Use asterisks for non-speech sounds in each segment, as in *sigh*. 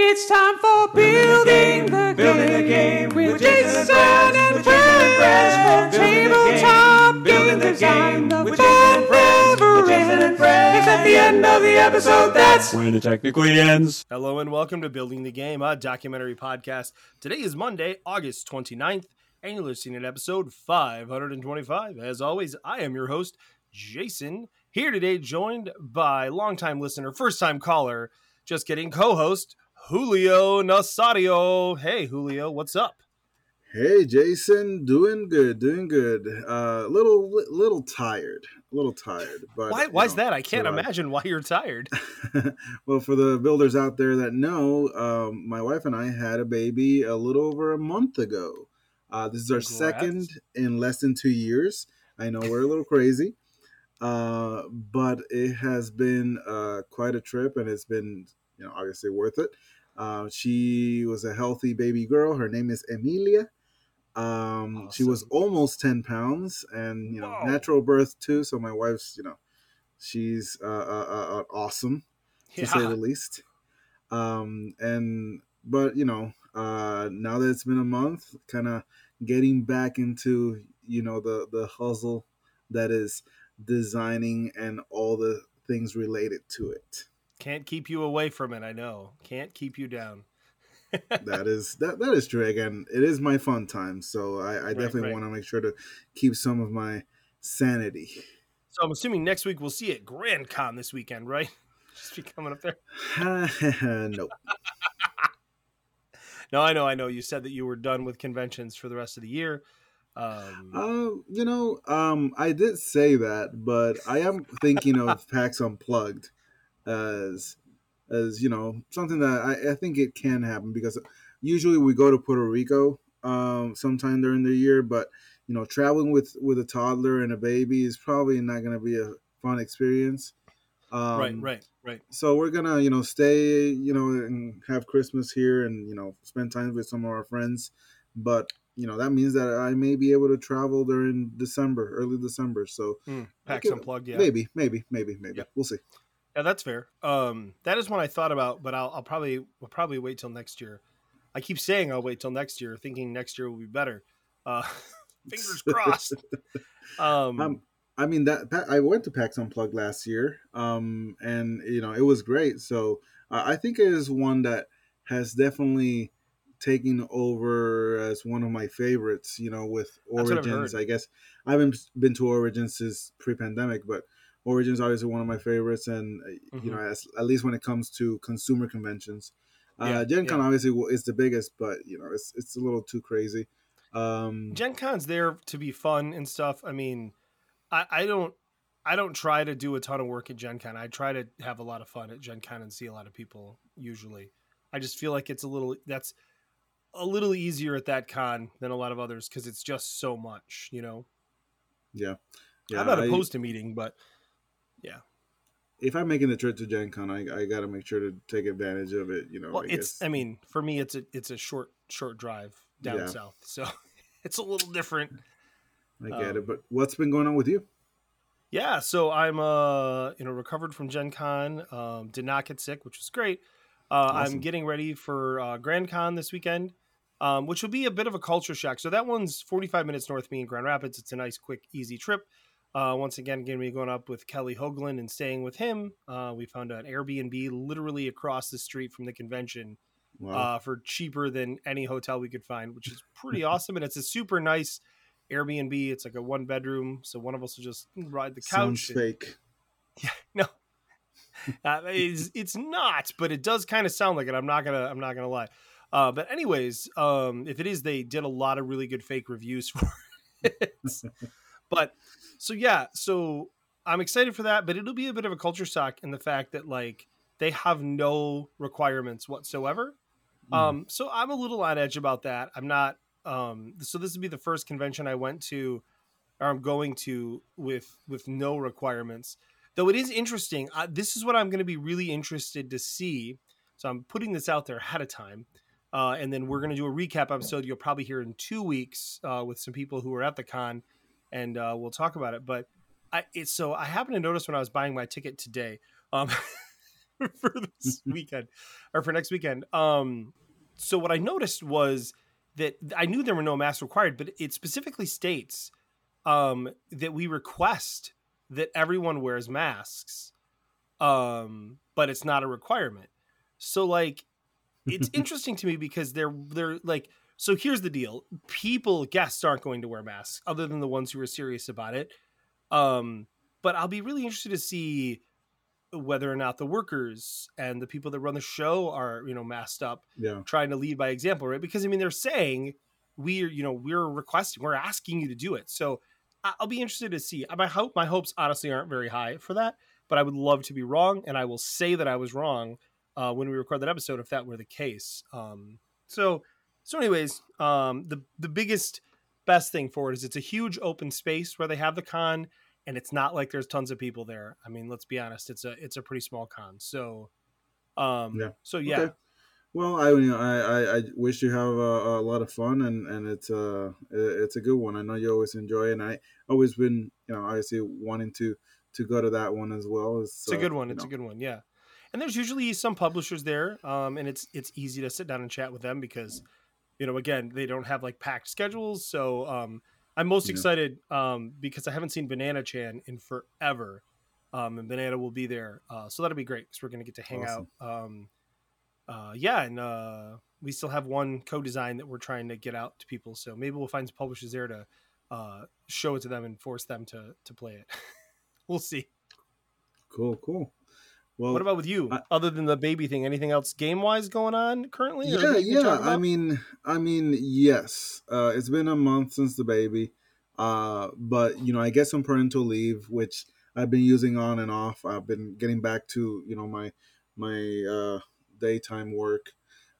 It's time for building the, Building the game game with with Jason Jason and and Brez, with Jason and Brez, Brez. building the game, Tabletop building game the design. game The with Jason and fun never with Jason and ends. It's at the end of the episode. That's when it technically ends. Hello and welcome to Building the Game, a documentary podcast. Today is Monday, August 29th, and you're listening to episode 525. As always, I am your host, Jason, here today joined by longtime listener, first time caller, just kidding, co host, Julio Nazario. Hey, Julio, what's up? Hey Jason, doing good, doing good. Uh, little little tired, a little tired. But Why, why's know, that? I can't survive. imagine why you're tired. *laughs* well, for the builders out there that know, um, my wife and I had a baby a little over a month ago. Uh, this is our Congrats. second in less than two years. I know we're a little crazy, uh, but it has been uh, quite a trip, and it's been you know obviously worth it. Uh, she was a healthy baby girl. Her name is Emilia. Um, She was almost ten pounds, and you know Whoa. natural birth too. So my wife's you know she's uh, uh, uh, uh, awesome to say the least. Um, and but you know, uh, now that it's been a month, kind of getting back into you know the the hustle that is designing and all the things related to it. Can't keep you away from it, I know. Can't keep you down. *laughs* that is that that is true. Again, it is my fun time, so I, I definitely right. want to make sure to keep some of my sanity. So I'm assuming next week we'll see it. Grand Con this weekend, right? *laughs* Just be coming up there. *laughs* nope. No, I know, I know. You said that you were done with conventions for the rest of the year. Um, Uh, you know, um, I did say that, but I am thinking of PAX Unplugged as, as you know, something that I, I think it can happen because usually we go to Puerto Rico um, sometime during the year, but you know, traveling with with a toddler and a baby is probably not going to be a fun experience. Um, right, right, right. so we're gonna you know stay you know and have christmas here and you know spend time with some of our friends but you know that means that i may be able to travel during december early december so Mm, Okay, Unplugged, yeah. maybe maybe maybe maybe Yeah. we'll see Yeah, that's fair. Um, that is one I thought about, but I'll, I'll probably will probably wait till next year. I keep saying I'll wait till next year, thinking next year will be better. Uh, *laughs* fingers crossed. *laughs* Um, um, i mean that i went to pax unplugged last year um and you know it was great so uh, i think it is one that has definitely taken over as one of my favorites you know with That's what I've origins i guess i haven't been to origins since pre-pandemic but origins obviously one of my favorites and uh, you Mhm. know as, at least when it comes to consumer conventions Yeah, uh gen con yeah. obviously is the biggest but you know it's it's a little too crazy um Gen Con's there to be fun and stuff. I mean, I, I don't I don't try to do a ton of work at Gen Con. I try to have a lot of fun at Gen Con and see a lot of people usually. I just feel like it's a little that's a little easier at that con than a lot of others because it's just so much, you know. yeah yeah I'm not I- opposed to meeting, but yeah. if I'm making the trip to Gen Con, I, I got to make sure to take advantage of it. You know, Well, I it's guess. I mean, for me it's a it's a short short drive down Yeah. south. So *laughs* it's a little different. I get um, it. But what's been going on with you? Yeah, so I'm uh you know recovered from Gen Con, um, did not get sick, which was great. Uh, I'm getting ready for uh, Grand Con this weekend, um, which will be a bit of a culture shock. So that one's 45 minutes north of me in Grand Rapids. It's a nice, quick, easy trip. Uh, once again, going to be going up with Kelly Hoagland and staying with him. Uh, we found an Airbnb literally across the street from the convention Wow. uh, for cheaper than any hotel we could find, which is *laughs* pretty awesome. And it's a super nice Airbnb. It's like a one bedroom, so one of us will just ride the Sounds couch. and- fake. *laughs* no, uh, it's, it's not, but it does kind of sound like it. I'm not gonna I'm not gonna lie. Uh, but anyways, um, if it is, they did a lot of really good fake reviews *laughs* for it. But so yeah, so I'm excited for that. But it'll be a bit of a culture shock in the fact that like they have no requirements whatsoever. Um, so I'm a little on edge about that. I'm not. Um, so this would be the first convention I went to, or I'm going to with with no requirements. Though it is interesting. Uh, this is what I'm going to be really interested to see. So I'm putting this out there ahead of time, uh, and then we're going to do a recap episode. You'll probably hear in two weeks uh, with some people who are at the con, and uh, we'll talk about it. But I, it's so I happened to notice when I was buying my ticket today. Um, *laughs* for this *laughs* weekend or for next weekend. Um, so what I noticed was that I knew there were no masks required, but it specifically states um, that we request that everyone wears masks, um, but it's not a requirement. So like, it's *laughs* interesting to me because they're they're like. So here's the deal: people, guests aren't going to wear masks, other than the ones who are serious about it. Um, but I'll be really interested to see whether or not the workers and the people that run the show are you know masked up Yeah. trying to lead by example right? Because i mean they're saying we're you know we're requesting we're asking you to do it. So i'll be interested to see. My hope my hopes honestly aren't very high for that but i would love to be wrong and i will say that i was wrong uh, when we record that episode if that were the case. Um, so so anyways um, the the biggest best thing for it is it's a huge open space where they have the con and it's not like there's tons of people there. I mean, let's be honest, it's a it's a pretty small con. So, um, Yeah. so yeah, Okay. Well, I, you know, I, I, I wish you have a, a lot of fun and, and it's uh it's a good one. I know you always enjoy it and I always been you know obviously wanting to to go to that one as well. it's a good one. It's a good one. Yeah, and there's usually some publishers there, um, and it's it's easy to sit down and chat with them because, you know, again, they don't have like packed schedules. So, um, I'm most Yeah. excited um because I haven't seen Banana Chan in forever, um, and Banana will be there, uh, so that'll be great because we're gonna get to hang Awesome. out. Um, uh, yeah, and uh, we still have one co-design that we're trying to get out to people. So maybe we'll find some publishers there to uh, show it to them and force them to to play it. *laughs* we'll see. Cool, cool. Well, What about with you? I- Other than the baby thing, anything else game wise going on currently? yeah, that you can yeah. I mean, I mean, yes. Uh, it's been a month since the baby, uh, but you know, I get some parental leave, which I've been using on and off. I've been getting back to you know my my uh, daytime work,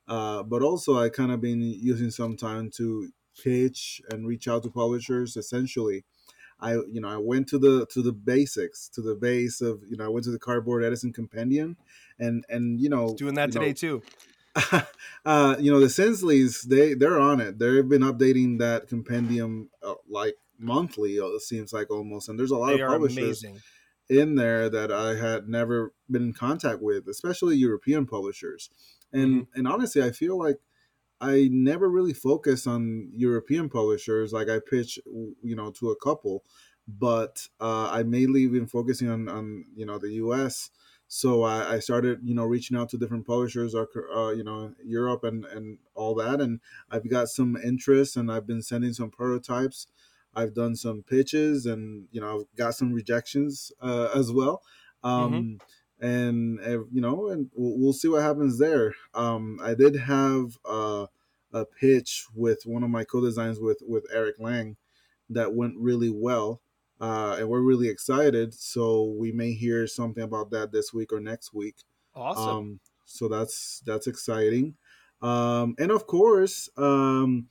uh, but also I kind of been using some time to pitch and reach out to publishers. Essentially, I you know I went to the to the basics, to the base of you know I went to the Cardboard Edison Compendium, and and you know doing that you know, today too. *laughs* uh, you know the Zinslis, they they're on it. They've been updating that compendium uh, like monthly. uh, It seems like almost, and there's a lot They of publishers amazing. in there that I had never been in contact with, especially European publishers. And Mm-hmm. and honestly, I feel like I never really focus on European publishers. Like I pitch, you know, to a couple, but uh, I mainly been focusing on on you know the U.S. So I, I started, you know, reaching out to different publishers, uh, uh, you know, Europe and and all that, and I've got some interest, and I've been sending some prototypes. I've done some pitches, and you know, I've got some rejections uh, as well. Um, And you know, and we'll, we'll see what happens there. Um, I did have uh, a pitch with one of my co-designs with with Eric Lang that went really well uh, and we're really excited. So we may hear something about that this week or next week. Awesome. Um, so that's that's exciting. Um, and of course, um,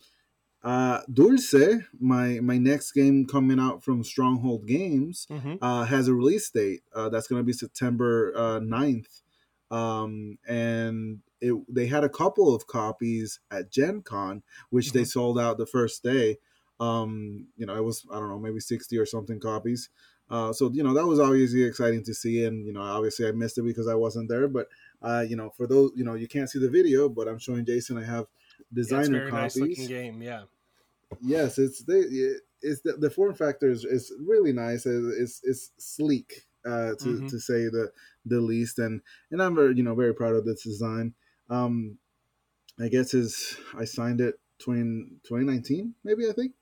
uh, Dulce, my my next game coming out from Stronghold Games, hmm uh, has a release date. Uh, that's going to be September uh, 9th. Um, and it, they had a couple of copies at Gen Con, which they sold out the first day. Um, you know, it was, I don't know, maybe 60 or something copies. Uh, so, you know, that was obviously exciting to see. And, you know, obviously I missed it because I wasn't there. But, uh, you know, for those, you know, you can't see the video, but I'm showing Jason I have Yeah, it's designer very copies nice looking game. Yeah. Yes it's they it's the, the form factor is, is really nice it's it's sleek uh to Mhm. to say the the least and and i'm very you know very proud of this design um i guess is i signed it 20, 2019 maybe i think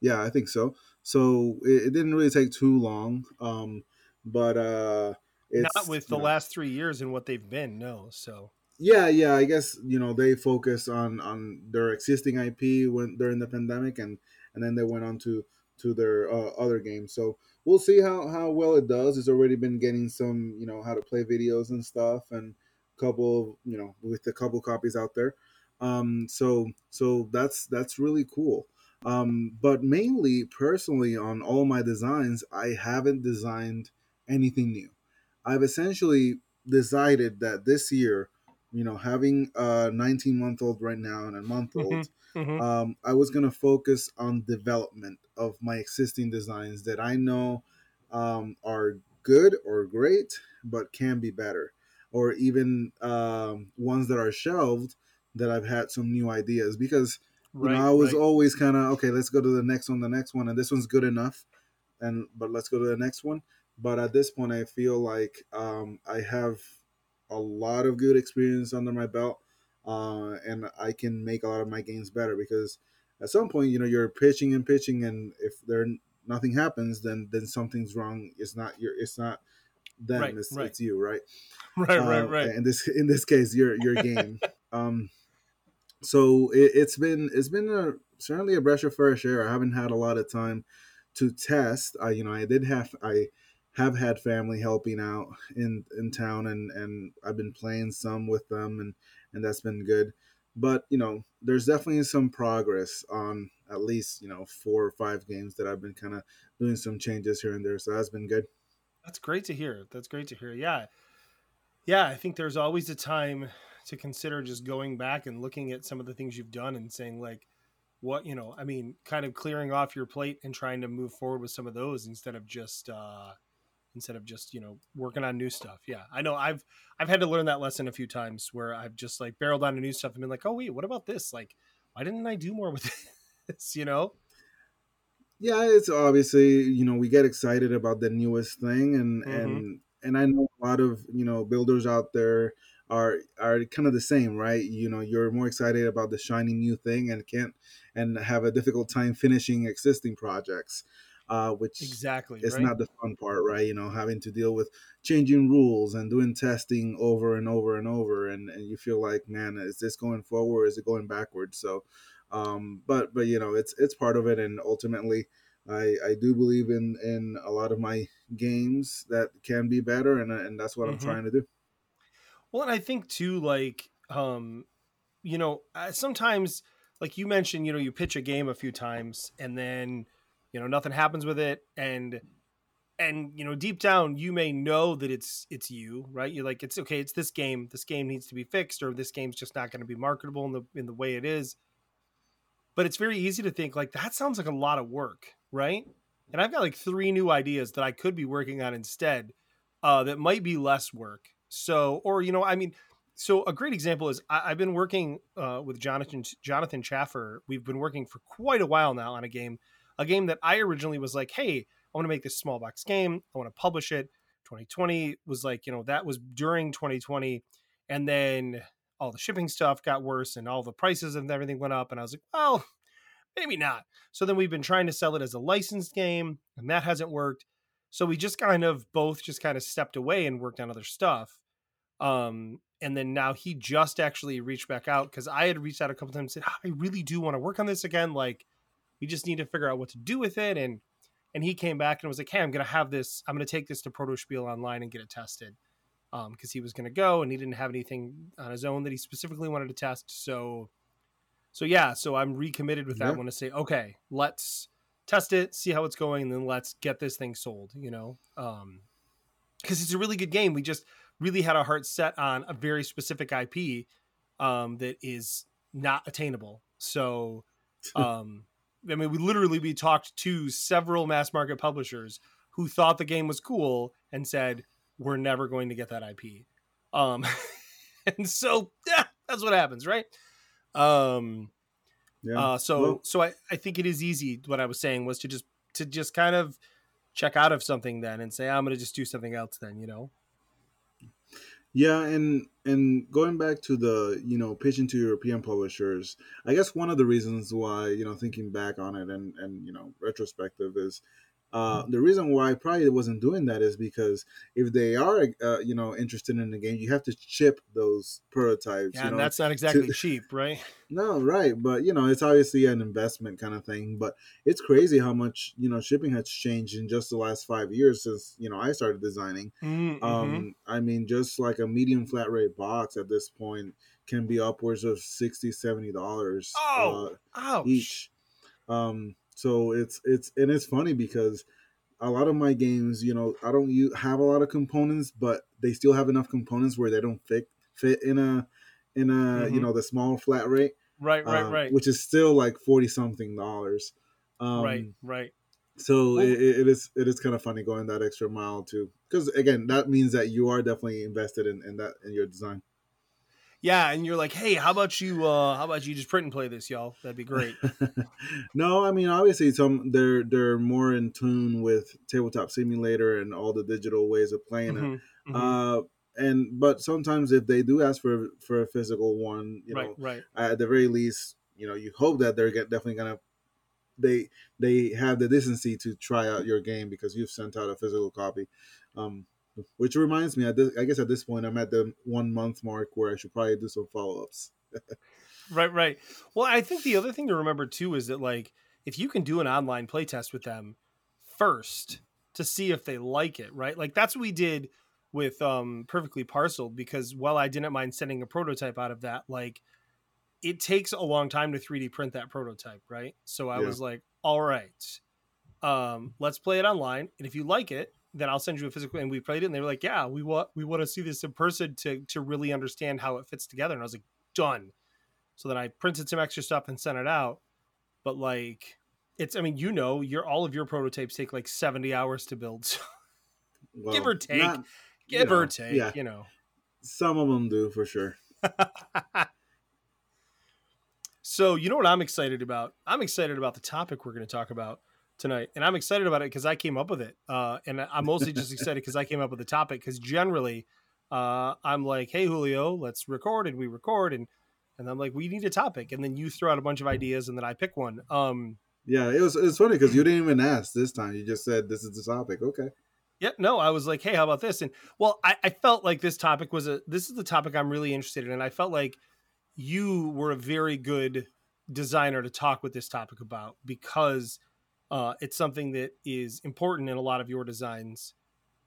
yeah i think so so it, it didn't really take too long um but uh it's Not with the know, last three years and what they've been. No. So yeah yeah i guess you know they focus on on their existing ip when during the pandemic and and then they went on to to their uh, other games. So we'll see how how well it does. It's already been getting some you know how to play videos and stuff and couple you know with a couple copies out there. Um so so that's that's really cool. Um but mainly personally on all my designs i haven't designed anything new. I've essentially decided that this year you know, having a 19 month old right now and a month old, Mhm. um, I was going to focus on development of my existing designs that I know um, are good or great, but can be better. or even um, ones that are shelved that I've had some new ideas because you know, I was right. always kind of okay. Let's go to the next one, the next one, and this one's good enough, and but let's go to the next one. But at this point, I feel like um, I have a lot of good experience under my belt, uh, and I can make a lot of my games better because at some point, you know, you're pitching and pitching, and if there nothing happens, then then something's wrong. It's not your, it's not them, Right, it's, right. it's you, right? *laughs* right, right, Uh, right. In this in this case, your your game. *laughs* um, so it, it's been it's been a certainly a breath of fresh air. I haven't had a lot of time to test. I you know I did have I have had family helping out in in town, and and I've been playing some with them, and and that's been good. But you know, there's definitely some progress on at least you know four or five games that I've been kind of doing some changes here and there. So that's been good. That's great to hear. That's great to hear. Yeah. Yeah, I think there's always a time to consider just going back and looking at some of the things you've done and saying like what, you know, I mean, kind of clearing off your plate and trying to move forward with some of those instead of just uh instead of just, you know, working on new stuff. Yeah. I know I've I've had to learn that lesson a few times where I've just like barreled on to new stuff and been like, "Oh, wait, what about this? Like, why didn't I do more with *laughs* this?" you know? yeah it's obviously you know we get excited about the newest thing and Mhm. and and i know a lot of you know builders out there are are kind of the same right you know you're more excited about the shiny new thing and can't and have a difficult time finishing existing projects uh which Exactly, is right? not the fun part right you know having to deal with changing rules and doing testing over and over and over and, and you feel like man is this going forward is it going backwards so um but but you know it's it's part of it and ultimately i i do believe in in a lot of my games that can be better and and that's what i'm Mhm. trying to do Well, and I think too, like, um, you know, uh, sometimes, like you mentioned, you know, you pitch a game a few times and then, you know, nothing happens with it, and and you know, deep down, you may know that it's it's you, right? You're like, it's okay, it's this game. This game needs to be fixed, or this game's just not going to be marketable in the in the way it is. But it's very easy to think like that sounds like a lot of work, right? And I've got like three new ideas that I could be working on instead, uh, that might be less work. So, or you know, I mean, so a great example is I, I've been working uh, with Jonathan Jonathan Chaffer. We've been working for quite a while now on a game, a game that I originally was like, hey, I want to make this small box game. I want to publish it. 2020 was like, you know, that was during 2020, and then all the shipping stuff got worse, and all the prices and everything went up, and I was like, well, maybe not. So then we've been trying to sell it as a licensed game, and that hasn't worked. So we just kind of both just kind of stepped away and worked on other stuff. Um, and then now he just actually reached back out because I had reached out a couple times and said, "Ah, I really do want to work on this again. Like, we just need to figure out what to do with it. And and he came back and was like, Hey, I'm gonna have this, I'm gonna take this to Protospiel online and get it tested. Um, because he was gonna go and he didn't have anything on his own that he specifically wanted to test. So so yeah, so I'm recommitted with that Yeah. one to say, okay, let's test it, see how it's going, and then let's get this thing sold, you know? Um because it's a really good game. We just really had our heart set on a very specific IP um, that is not attainable. So, *laughs* um, I mean, we literally we talked to several mass market publishers who thought the game was cool and said we're never going to get that IP. Um, *laughs* and so yeah, that's what happens, right? Um, yeah uh, so Well- so I, I think it is easy. What I was saying was to just to just kind of check out of something then and say I'm going to just do something else then, you know. Yeah, and and going back to the you know pitching to European publishers, I guess one of the reasons why you know thinking back on it and and you know retrospective is uh, the reason why I probably wasn't doing that is because if they are uh, you know interested in the game, you have to ship those prototypes. Yeah, you and know, that's not exactly *laughs* cheap, right? no, right, but you know, it's obviously an investment kind of thing. But it's crazy how much you know shipping has changed in just the last five years since you know I started designing. Mm-hmm. Um, I mean, just like a medium flat rate box at this point can be upwards of 60 70 dollars Oh, uh, each. Um, so it's it's and it's funny because a lot of my games, you know, I don't u- have a lot of components, but they still have enough components where they don't fit fit in a in a you Mhm. know the small flat rate Right, right, um, right, which is still like 40 something dollars um, right, right. So Well- it, it is it is kind of funny going that extra mile too, because again, that means that you are definitely invested in, in that in your design. Yeah, and you're like, hey, how about you? uh How about you just print and play this, y'all? That'd be great. *laughs* no, I mean obviously some they're they're more in tune with tabletop simulator and all the digital ways of playing it. Mhm, mhm. Uh, and but sometimes if they do ask for for a physical one, you know, right, right. at the very least, you know, you hope that they're definitely gonna they they have the decency to try out your game because you've sent out a physical copy. Um, which reminds me, this, I guess at this point, I'm at the one month mark where I should probably do some follow ups. *laughs* Right, right. Well, I think the other thing to remember too is that like if you can do an online playtest with them first to see if they like it, right? Like that's what we did with um Perfectly Parceled because while I didn't mind sending a prototype out of that, like it takes a long time to 3D print that prototype, right? So I Yeah. was like, all right, um, let's play it online, and if you like it, then I'll send you a physical. And we played it, and they were like, yeah, we want we want to see this in person to to really understand how it fits together. And I was like, done. So then I printed some extra stuff and sent it out. But like, it's I mean, you know, your all of your prototypes take like seventy hours to build. *laughs* So Well, Give or take. not- give you or know, take, yeah. you know. some of them do for sure. *laughs* so you know what I'm excited about? I'm excited about the topic we're going to talk about tonight, and I'm excited about it because I came up with it. Uh, and I'm mostly just *laughs* excited because I came up with the topic. Because generally, uh, I'm like, "Hey Julio, let's record," and we record, and and I'm like, "We need a topic," and then you throw out a bunch of ideas, and then I pick one. Um, Yeah, it was it's funny because you didn't even ask this time. You just said this is the topic. Okay. Yeah, no, I was like, hey, how about this? And well, I, I felt like this topic was a this is the topic I'm really interested in. And I felt like you were a very good designer to talk with this topic about because uh, it's something that is important in a lot of your designs.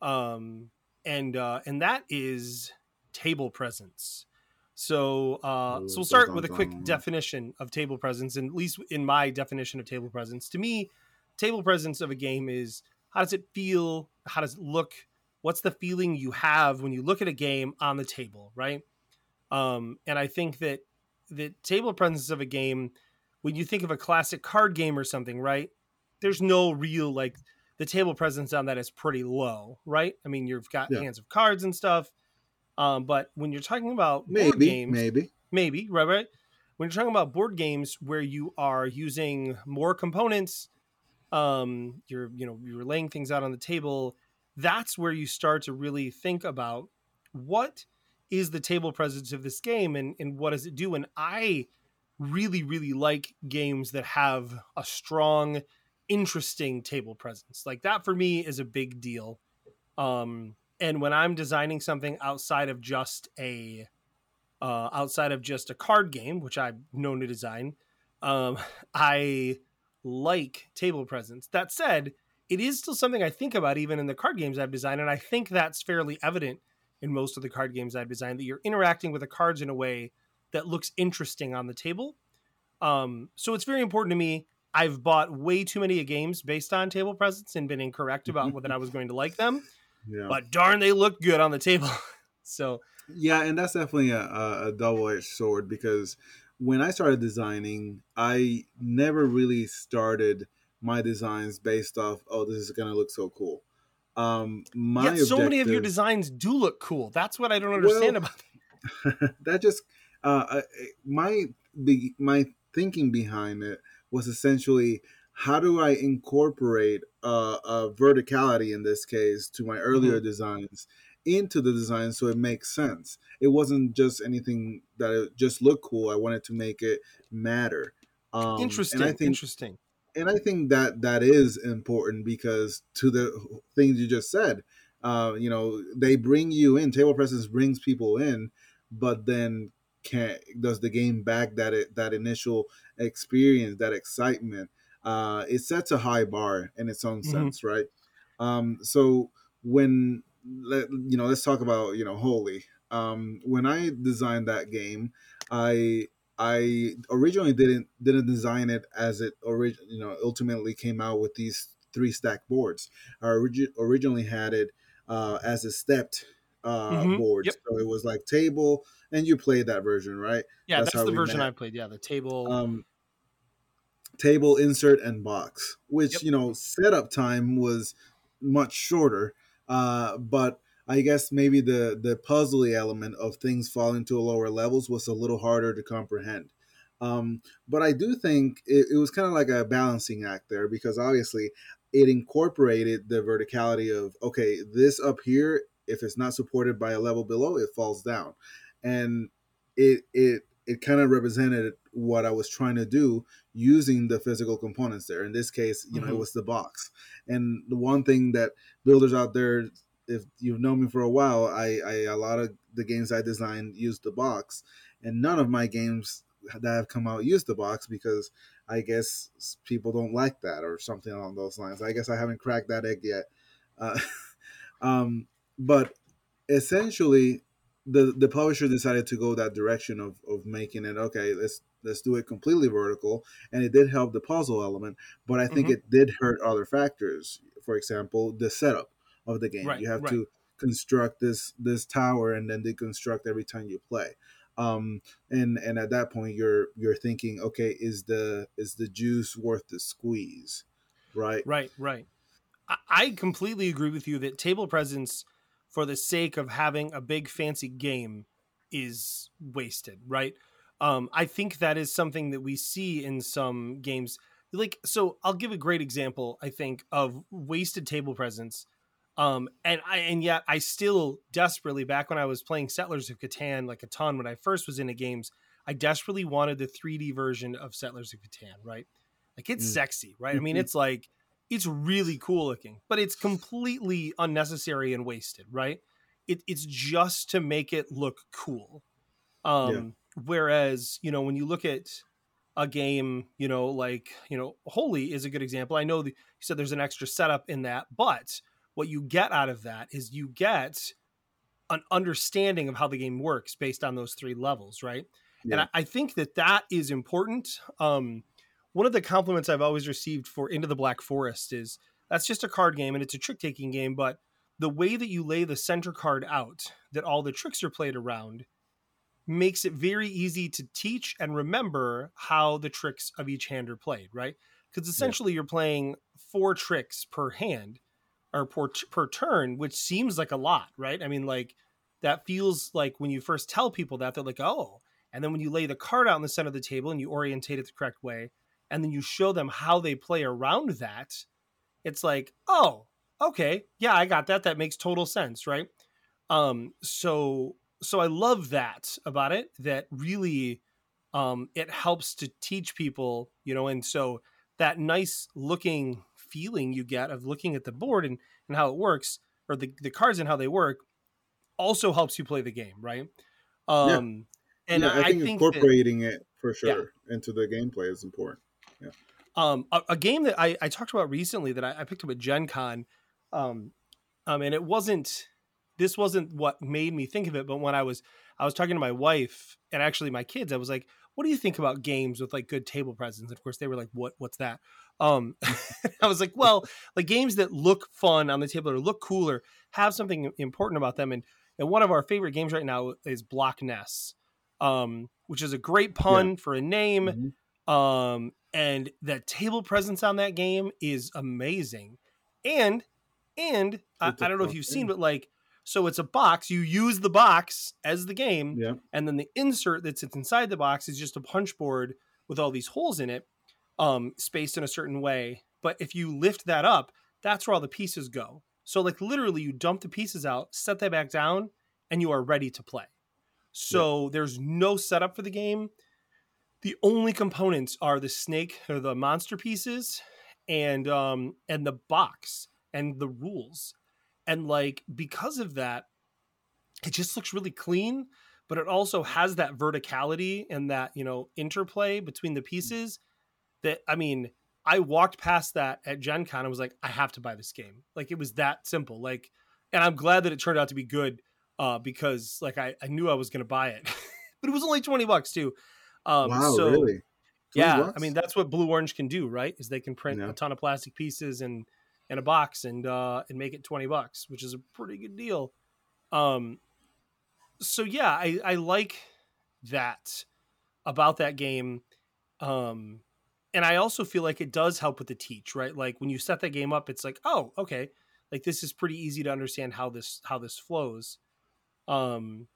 Um, and uh, and that is table presence. So uh, Ooh, so we'll start with a quick definition of table presence, and at least in my definition of table presence, to me, table presence of a game is how does it feel? How does it look? What's the feeling you have when you look at a game on the table right? Um and i think that the table presence of a game when you think of a classic card game or something right there's no real like the table presence on that is pretty low right i mean you've got Yeah. hands of cards and stuff um but when you're talking about board Maybe, games maybe. maybe right right when you're talking about board games where you are using more components um you're you know you're laying things out on the table that's where you start to really think about what is the table presence of this game and and what does it do and i really really like games that have a strong interesting table presence like that for me is a big deal um and when i'm designing something outside of just a uh, outside of just a card game, which I've known to design, um, *laughs* I like table presence. That said, it is still something I think about even in the card games I've designed, and I think that's fairly evident in most of the card games I've designed that you're interacting with the cards in a way that looks interesting on the table. Um, so it's very important to me. I've bought way too many games based on table presence and been incorrect about whether I was going to like *laughs* them, Yeah. but darn, they look good on the table. *laughs* so Yeah, and that's definitely a, a, a double edged sword because when I started designing, I never really started my designs based off, oh, this is going to look so cool. Um, my Yet so many of your designs do look cool. That's what I don't understand Well, about *laughs* that just uh, my be, my thinking behind it was essentially how do I incorporate uh, a verticality in this case to my earlier designs into the design so it makes sense. It wasn't just anything that it just looked cool. I wanted to make it matter. Um, interesting. And I think interesting. and I think that that is important because to the things you just said, uh, you know, they bring you in. Table presence brings people in, but then can does the game back that it, that initial experience, that excitement? Uh, it sets a high bar in its own Mhm. sense, right? Um, so when let, you know, let's talk about you know, Holi. Um, when I designed that game, I I originally didn't didn't design it as it origin you know ultimately came out with these three stack boards. I origi- originally had it uh, as a stepped uh, Mhm. board, Yep. so it was like table, and you played that version, right? Yeah, that's that's, how the version met. I played. Yeah, the table. Um, table insert and box, which Yep. you know setup time was much shorter. Uh, but I guess maybe the the puzzly element of things falling to lower levels was a little harder to comprehend. Um, but I do think it, it was kind of like a balancing act there because obviously it incorporated the verticality of okay, this up here, if it's not supported by a level below, it falls down, and it it it kind of represented what I was trying to do using the physical components there. In this case, you know, Mhm. it was the box. And the one thing that builders out there, if you've known me for a while, I, I a lot of the games I designed use the box, and none of my games that have come out use the box because I guess people don't like that or something along those lines. I guess I haven't cracked that egg yet. Uh, *laughs* um, but essentially, the the publisher decided to go that direction of of making it okay. Let's let's do it completely vertical, and it did help the puzzle element. But I think Mhm. it did hurt other factors. For example, the setup of the game. Right, you have right. to construct this this tower and then deconstruct every time you play. Um, and and at that point, you're you're thinking, okay, is the is the juice worth the squeeze, right? Right, right. I, I completely agree with you that table presence, for the sake of having a big fancy game, is wasted. Right. Um, I think that is something that we see in some games. Like, so I'll give a great example. I think of wasted table presence. Um, and I and yet I still desperately back when I was playing Settlers of Catan like a ton when I first was into games, I desperately wanted the 3D version of Settlers of Catan. Right. Like it's Mm. sexy, right? I mean, Mhm. it's like it's really cool looking, but it's completely unnecessary and wasted, right? It, it's just to make it look cool. Um, Whereas, you know, when you look at a game, you know, like, you know, Holi is a good example. I know that you said there's an extra setup in that, but what you get out of that is you get an understanding of how the game works based on those three levels, right? And I, I think that that is important. Um, one of the compliments I've always received for Into the Black Forest is that's just a card game and it's a trick taking game, but the way that you lay the center card out, that all the tricks are played around, makes it very easy to teach and remember how the tricks of each hand are played, right? Because essentially you're playing four tricks per hand or per, per turn, which seems like a lot, right? I mean, like that feels like when you first tell people that, they're like, oh. And then when you lay the card out in the center of the table and you orientate it the correct way, and then you show them how they play around that, it's like, oh, okay, yeah, I got that. That makes total sense, right? Um, so so I love that about it. That really, um, it helps to teach people, you know, and so that nice looking feeling you get of looking at the board and and how it works, or the the cards and how they work, also helps you play the game, right? Um, and yeah, I, I think, that- incorporating it for Yeah. sure into the gameplay is important. Um, a, a game that I, I talked about recently that I, I picked up at Gen Con, um, um, and it wasn't this wasn't what made me think of it, but when I was I was talking to my wife and actually my kids, I was like, "What do you think about games with like good table presence?" And of course, they were like, "What? What's that?" Um, *laughs* I was like, "Well, like games that look fun on the table or look cool or have something important about them." And and one of our favorite games right now is Block Ness, um, which is a great pun for a name Mhm. um and the table presence on that game is amazing. And and I, I don't know if you've seen but like so it's a box you use the box as the game Yeah. and then the insert that sits inside the box is just a punch board with all these holes in it um spaced in a certain way. But if you lift that up that's where all the pieces go. So like literally you dump the pieces out set that back down and you are ready to play. So there's no setup for the game the only components are the snake or the monster pieces and um and the box and the rules. And like because of that it just looks really clean but it also has that verticality and that you know interplay between the pieces that i mean i walked past that at gen con and was like i have to buy this game. Like it was that simple. Like and i'm glad that it turned out to be good uh because like i, I knew i was gonna buy it. *laughs* But it was only 20 bucks too um wow, so really? 20 yeah, I mean that's what Blue Orange can do, right? Is they can print Yeah. a ton of plastic pieces and in a box and uh and make it 20 bucks, which is a pretty good deal. Um so yeah, I I like that about that game. Um and I also feel like it does help with the teach, right? Like when you set that game up, it's like, oh, okay, like this is pretty easy to understand how this how this flows. Um,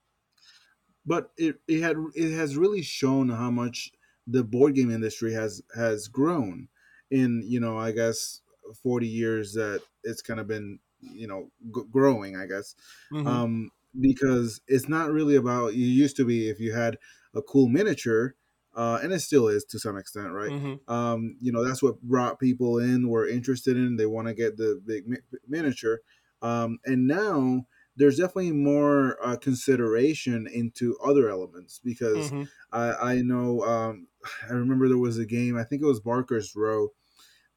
but it it had it has really shown how much the board game industry has has grown in you know I guess forty years that it's kind of been you know g- growing I guess. Mhm, um, because it's not really about you used to be if you had a cool miniature uh, and it still is to some extent right? Mhm, um, you know that's what brought people in were interested in they want to get the big mi- miniature. Um, and now there's definitely more uh, consideration into other elements because mhm, I, I know um, *sighs* I remember there was a game I think it was Barker's Row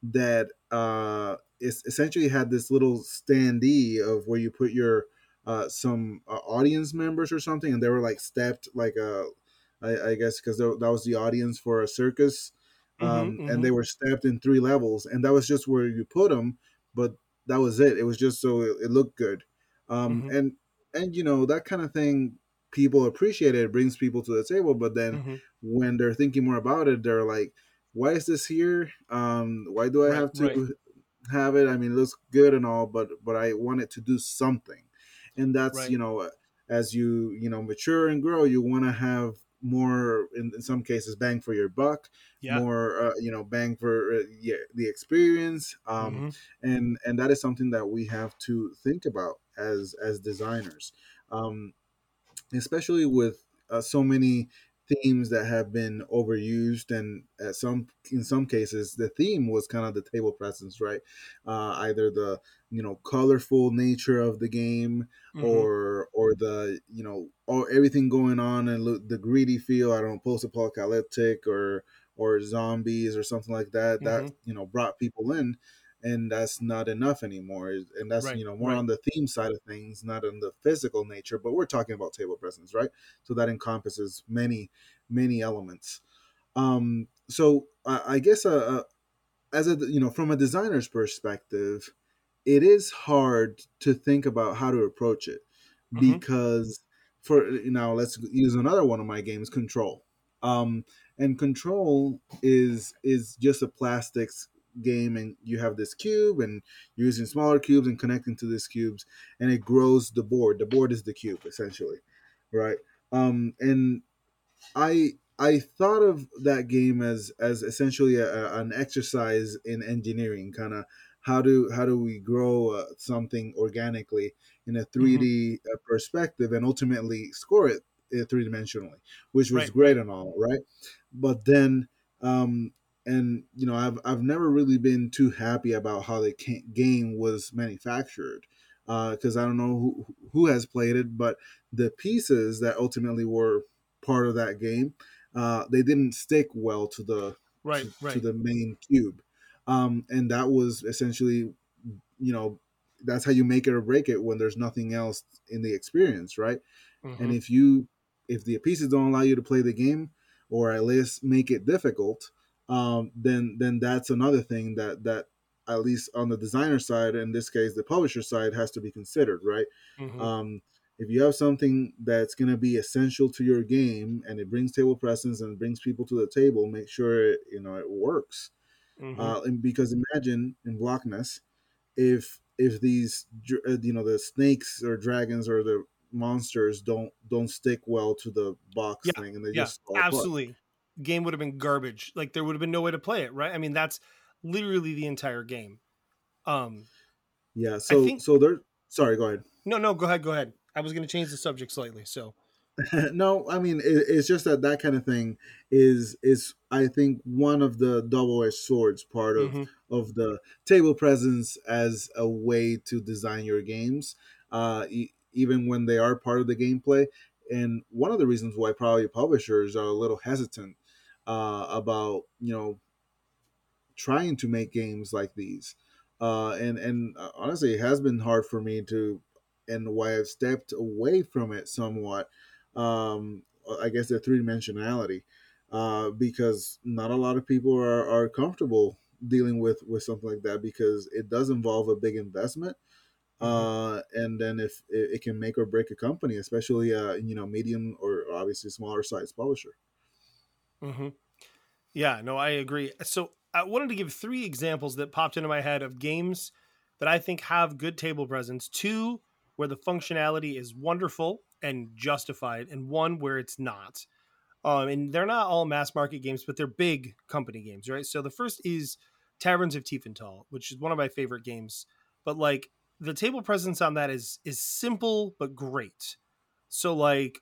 that uh, es- essentially had this little standee of where you put your uh, some uh, audience members or something, and they were like stepped like a I, I guess because that was the audience for a circus, um, mhm, and they were stepped in three levels, and that was just where you put them, but that was it. It was just so it, it looked good, um, Mhm. and and you know that kind of thing people appreciate it. It brings people to the table, but then mhm. when they're thinking more about it, they're like, "Why is this here? Um, why do I Right, have to right. have it? I mean, it looks good and all, but but I want it to do something." And that's Right. you know, as you you know mature and grow, you want to have more in, in some cases bang for your buck Yeah. more uh, you know bang for uh, yeah, the experience um, mhm, and and that is something that we have to think about as as designers um, especially with uh, so many themes that have been overused and at some in some cases the theme was kind of the table presence right uh, either the you know colorful nature of the game mhm. or or the you know or everything going on and look the greedy feel i don't know post-apocalyptic or or zombies or something like that that Mhm. you know brought people in and that's not enough anymore and that's Right, you know more right. on the theme side of things not on the physical nature but we're talking about table presence right so that encompasses many many elements um so i, I guess uh, uh, as a you know from a designer's perspective it is hard to think about how to approach it Mhm. because for now let's use another one of my games control um and control is is just a plastics game and you have this cube and you're using smaller cubes and connecting to these cubes and it grows the board. The board is the cube essentially right? Um and I I thought of that game as as essentially a, a- an exercise in engineering, kind of how do how do we grow uh, something organically in a 3D uh, perspective and ultimately score it uh, three dimensionally, which was Right, great and all, right? But then, um, and you know, I've I've never really been too happy about how the game was manufactured. Because I don't know who, who has played it, but the pieces that ultimately were part of that game, uh, they didn't stick well to the Right, to, to the main cube, um, and that was essentially, you know, that's how you make it or break it when there's nothing else in the experience, right? And Mhm. if you if the pieces don't allow you to play the game, or at least make it difficult, um, then then that's another thing that that at least on the designer side, in this case the publisher side, has to be considered, right? Mhm. Um, if you have something that's going to be essential to your game and it brings table presence and brings people to the table, make sure it, you know it works. Mhm. Uh, and because imagine in Block Ness, if if these uh, you know the snakes or dragons or the monsters don't don't stick well to the box Yeah, thing and they yeah, just absolutely. Game would have been garbage. Like there would have been no way to play it, right? I mean, that's literally the entire game. Um, Yeah. So think so there. Sorry. Go ahead. no, no, go ahead, go ahead. I was going to change the subject slightly. So, *laughs* no, I mean it, it's just that that kind of thing is is I think one of the double edged swords part of Mhm. of the table presence as a way to design your games, uh, e- even when they are part of the gameplay. And one of the reasons why probably publishers are a little hesitant uh, about you know trying to make games like these. Uh, and and uh, honestly, it has been hard for me to, and why I've stepped away from it somewhat. Um, I guess the three dimensionality, uh, because not a lot of people are, are comfortable dealing with with something like that because it does involve a big investment. Mhm. Uh, and then if it, it can make or break a company, especially uh, you know medium or obviously smaller size publisher. Hmm Yeah, no, I agree. So I wanted to give three examples that popped into my head of games that I think have good table presence. Two where the functionality is wonderful and justified, and one where it's not. Um, and they're not all mass market games, but they're big company games, right? So the first is Taverns of Tiefenthal, which is one of my favorite games. But like the table presence on that is is simple but great. So like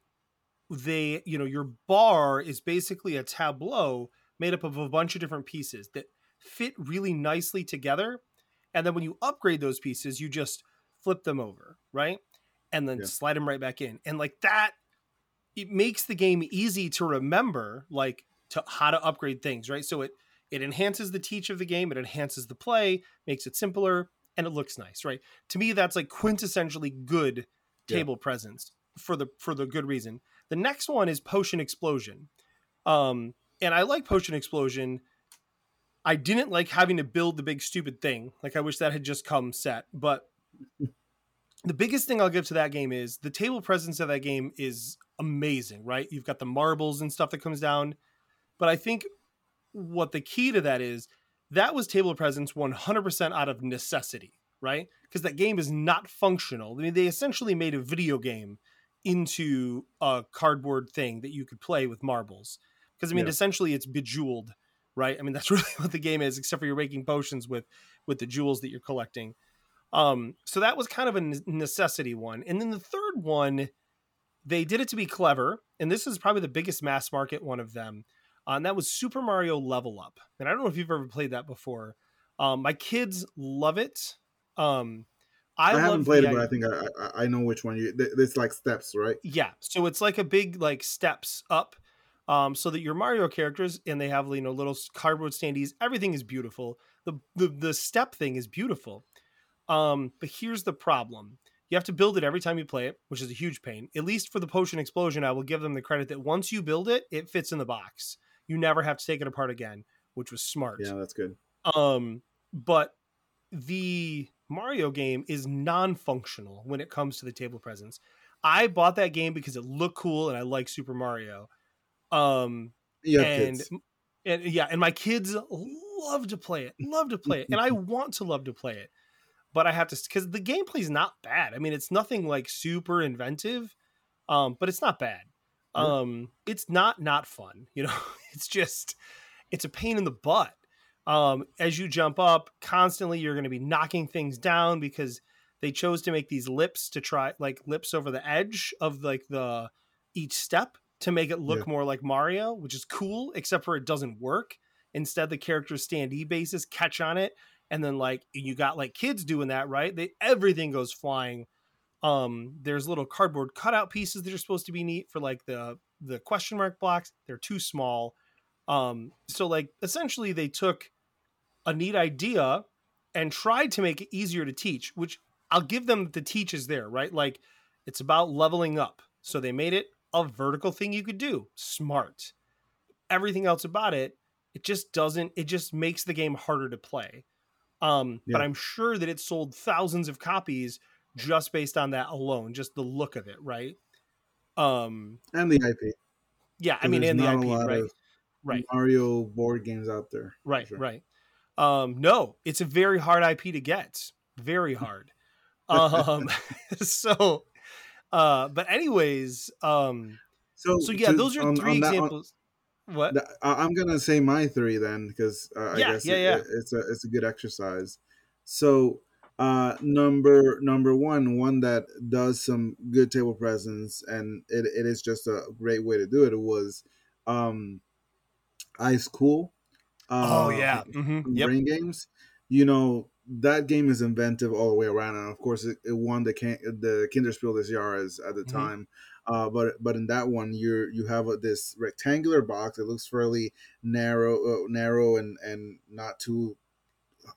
they, you know, your bar is basically a tableau made up of a bunch of different pieces that fit really nicely together. And then when you upgrade those pieces, you just flip them over, right? And then Yeah. slide them right back in. And like that, it makes the game easy to remember, like to how to upgrade things, right? So it it enhances the teach of the game, it enhances the play, makes it simpler, and it looks nice, right? To me, that's like quintessentially good Yeah. table presence for the for the good reason. The next one is Potion Explosion. Um, and I like Potion Explosion. I didn't like having to build the big stupid thing. Like I wish that had just come set. But *laughs* the biggest thing I'll give to that game is the table presence of that game is amazing, right? You've got the marbles and stuff that comes down. But I think what the key to that is that was table presence 100% out of necessity, right? Because that game is not functional. I mean, they essentially made a video game into a cardboard thing that you could play with marbles. Because I mean, Yeah. essentially, it's bejeweled, right? I mean, that's *laughs* really what the game is, except for you're making potions with with the jewels that you're collecting. Um, so that was kind of a necessity one, and then the third one, they did it to be clever, and this is probably the biggest mass market one of them, uh, and that was Super Mario Level Up. And I don't know if you've ever played that before. Um, my kids love it. Um, I, I, haven't played it, but I think I, I I know which one you. It's like steps, right? yeah, so it's like a big like steps up, um, so that your Mario characters and they have you know little cardboard standees. Everything is beautiful. The the the step thing is beautiful. Um, but here's the problem: you have to build it every time you play it, which is a huge pain. At least for the potion explosion, I will give them the credit that once you build it, it fits in the box. You never have to take it apart again, which was smart. Yeah, that's good. Um, but the Mario game is non-functional when it comes to the table presence. I bought that game because it looked cool and I like Super Mario. Um, have and kids. and yeah, and my kids love to play it, love to play it, and I *laughs* want to love to play it, but I have to because the gameplay is not bad. I mean, it's nothing like super inventive, um, but it's not bad. Yeah. Um, it's not not fun. You know, *laughs* it's just it's a pain in the butt. Um, as you jump up constantly, you're going to be knocking things down because they chose to make these lips to try like lips over the edge of like the each step to make it look Yeah. more like Mario, which is cool, except for it doesn't work. Instead, the characters standee bases catch on it, and then like you got like kids doing that, right? They everything goes flying. Um, there's little cardboard cutout pieces that are supposed to be neat for like the the question mark blocks. They're too small. Um, so like essentially they took a neat idea and tried to make it easier to teach, which I'll give them the teach is there, right? Like it's about leveling up. So they made it a vertical thing you could do. Smart. Everything else about it, it just doesn't, it just makes the game harder to play. Um, but I'm sure that it sold thousands of copies just based on that alone, just the look of it, right? Um, and the IP. yeah, I mean, and the IP, right? Right. Mario board games out there. Right, sure. right. Um, no, it's a very hard IP to get. Very hard. Um, *laughs* *laughs* so, uh, but anyways, um, So, so yeah, to- those are on- three on that- on- examples. what? Th- I- I'm gonna say my three then, because uh, I guess yeah, yeah. it- it's a it's a good exercise. So uh, number number one, one that does some good table presence, and it, it is just a great way to do it. Was um, Ice Cool. Oh uh, yeah. hmm Yep. Brain Games. You know that game is inventive all the way around, and of course it, it won the can- the Kinderspiel des Jahres at the Mhm. time. Uh, but but in that one, you you have a, this rectangular box. It looks fairly narrow, uh, narrow and and not too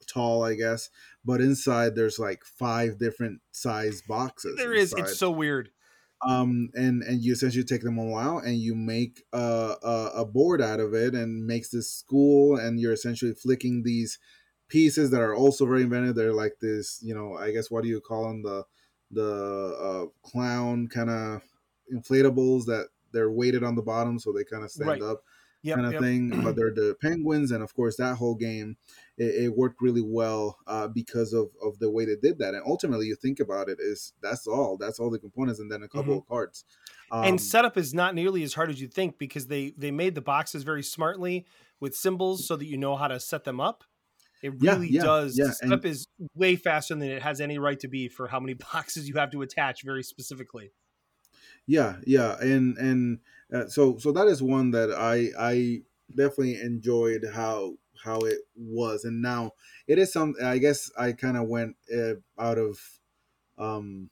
tall, I guess. But inside, there's like five different size boxes. There is. inside It's so weird. Um and and you essentially take them all out and you make a, a, a board out of it and makes this school and you're essentially flicking these pieces that are also very inventive they're like this you know i guess what do you call them the the uh, clown kind of inflatables that they're weighted on the bottom so they kind of stand Right. up Yep, kind of yep. thing. *clears throat* But they're the Penguins, and of course that whole game it, it worked really well uh, because of of the way they did that. And ultimately, you think about it, is that's all. That's all the components, and then a couple of cards. Um, and setup is not nearly as hard as you think because they they made the boxes very smartly with symbols so that you know how to set them up. It really yeah, does. yeah, the setup is way faster than it has any right to be for how many *laughs* boxes you have to attach very specifically. Yeah yeah and and uh, so so that is one that i i definitely enjoyed how how it was and now it is some i guess i kind of went uh, out of um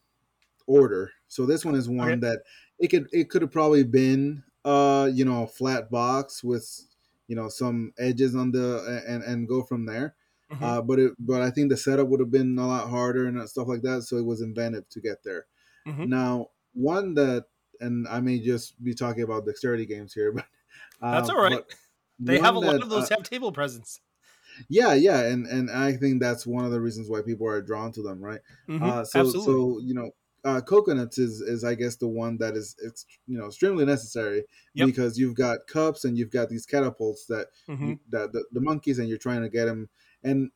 order so this one is one Okay. that it could it could have probably been uh you know a flat box with you know some edges on the and and go from there Mhm. uh but it but i think the setup would have been a lot harder and stuff like that so it was inventive to get there Mhm. now, one that, and I may just be talking about dexterity games here, *laughs* but That's um, all right. They have a one lot of those uh, have table presence. yeah, yeah, and and I think that's one of the reasons why people are drawn to them, right? Mhm. Uh, so Absolutely. so you know, uh, coconuts is is I guess the one that is it's you know extremely necessary Yep. because you've got cups and you've got these catapults that Mhm. you, that the, the monkeys and you're trying to get them and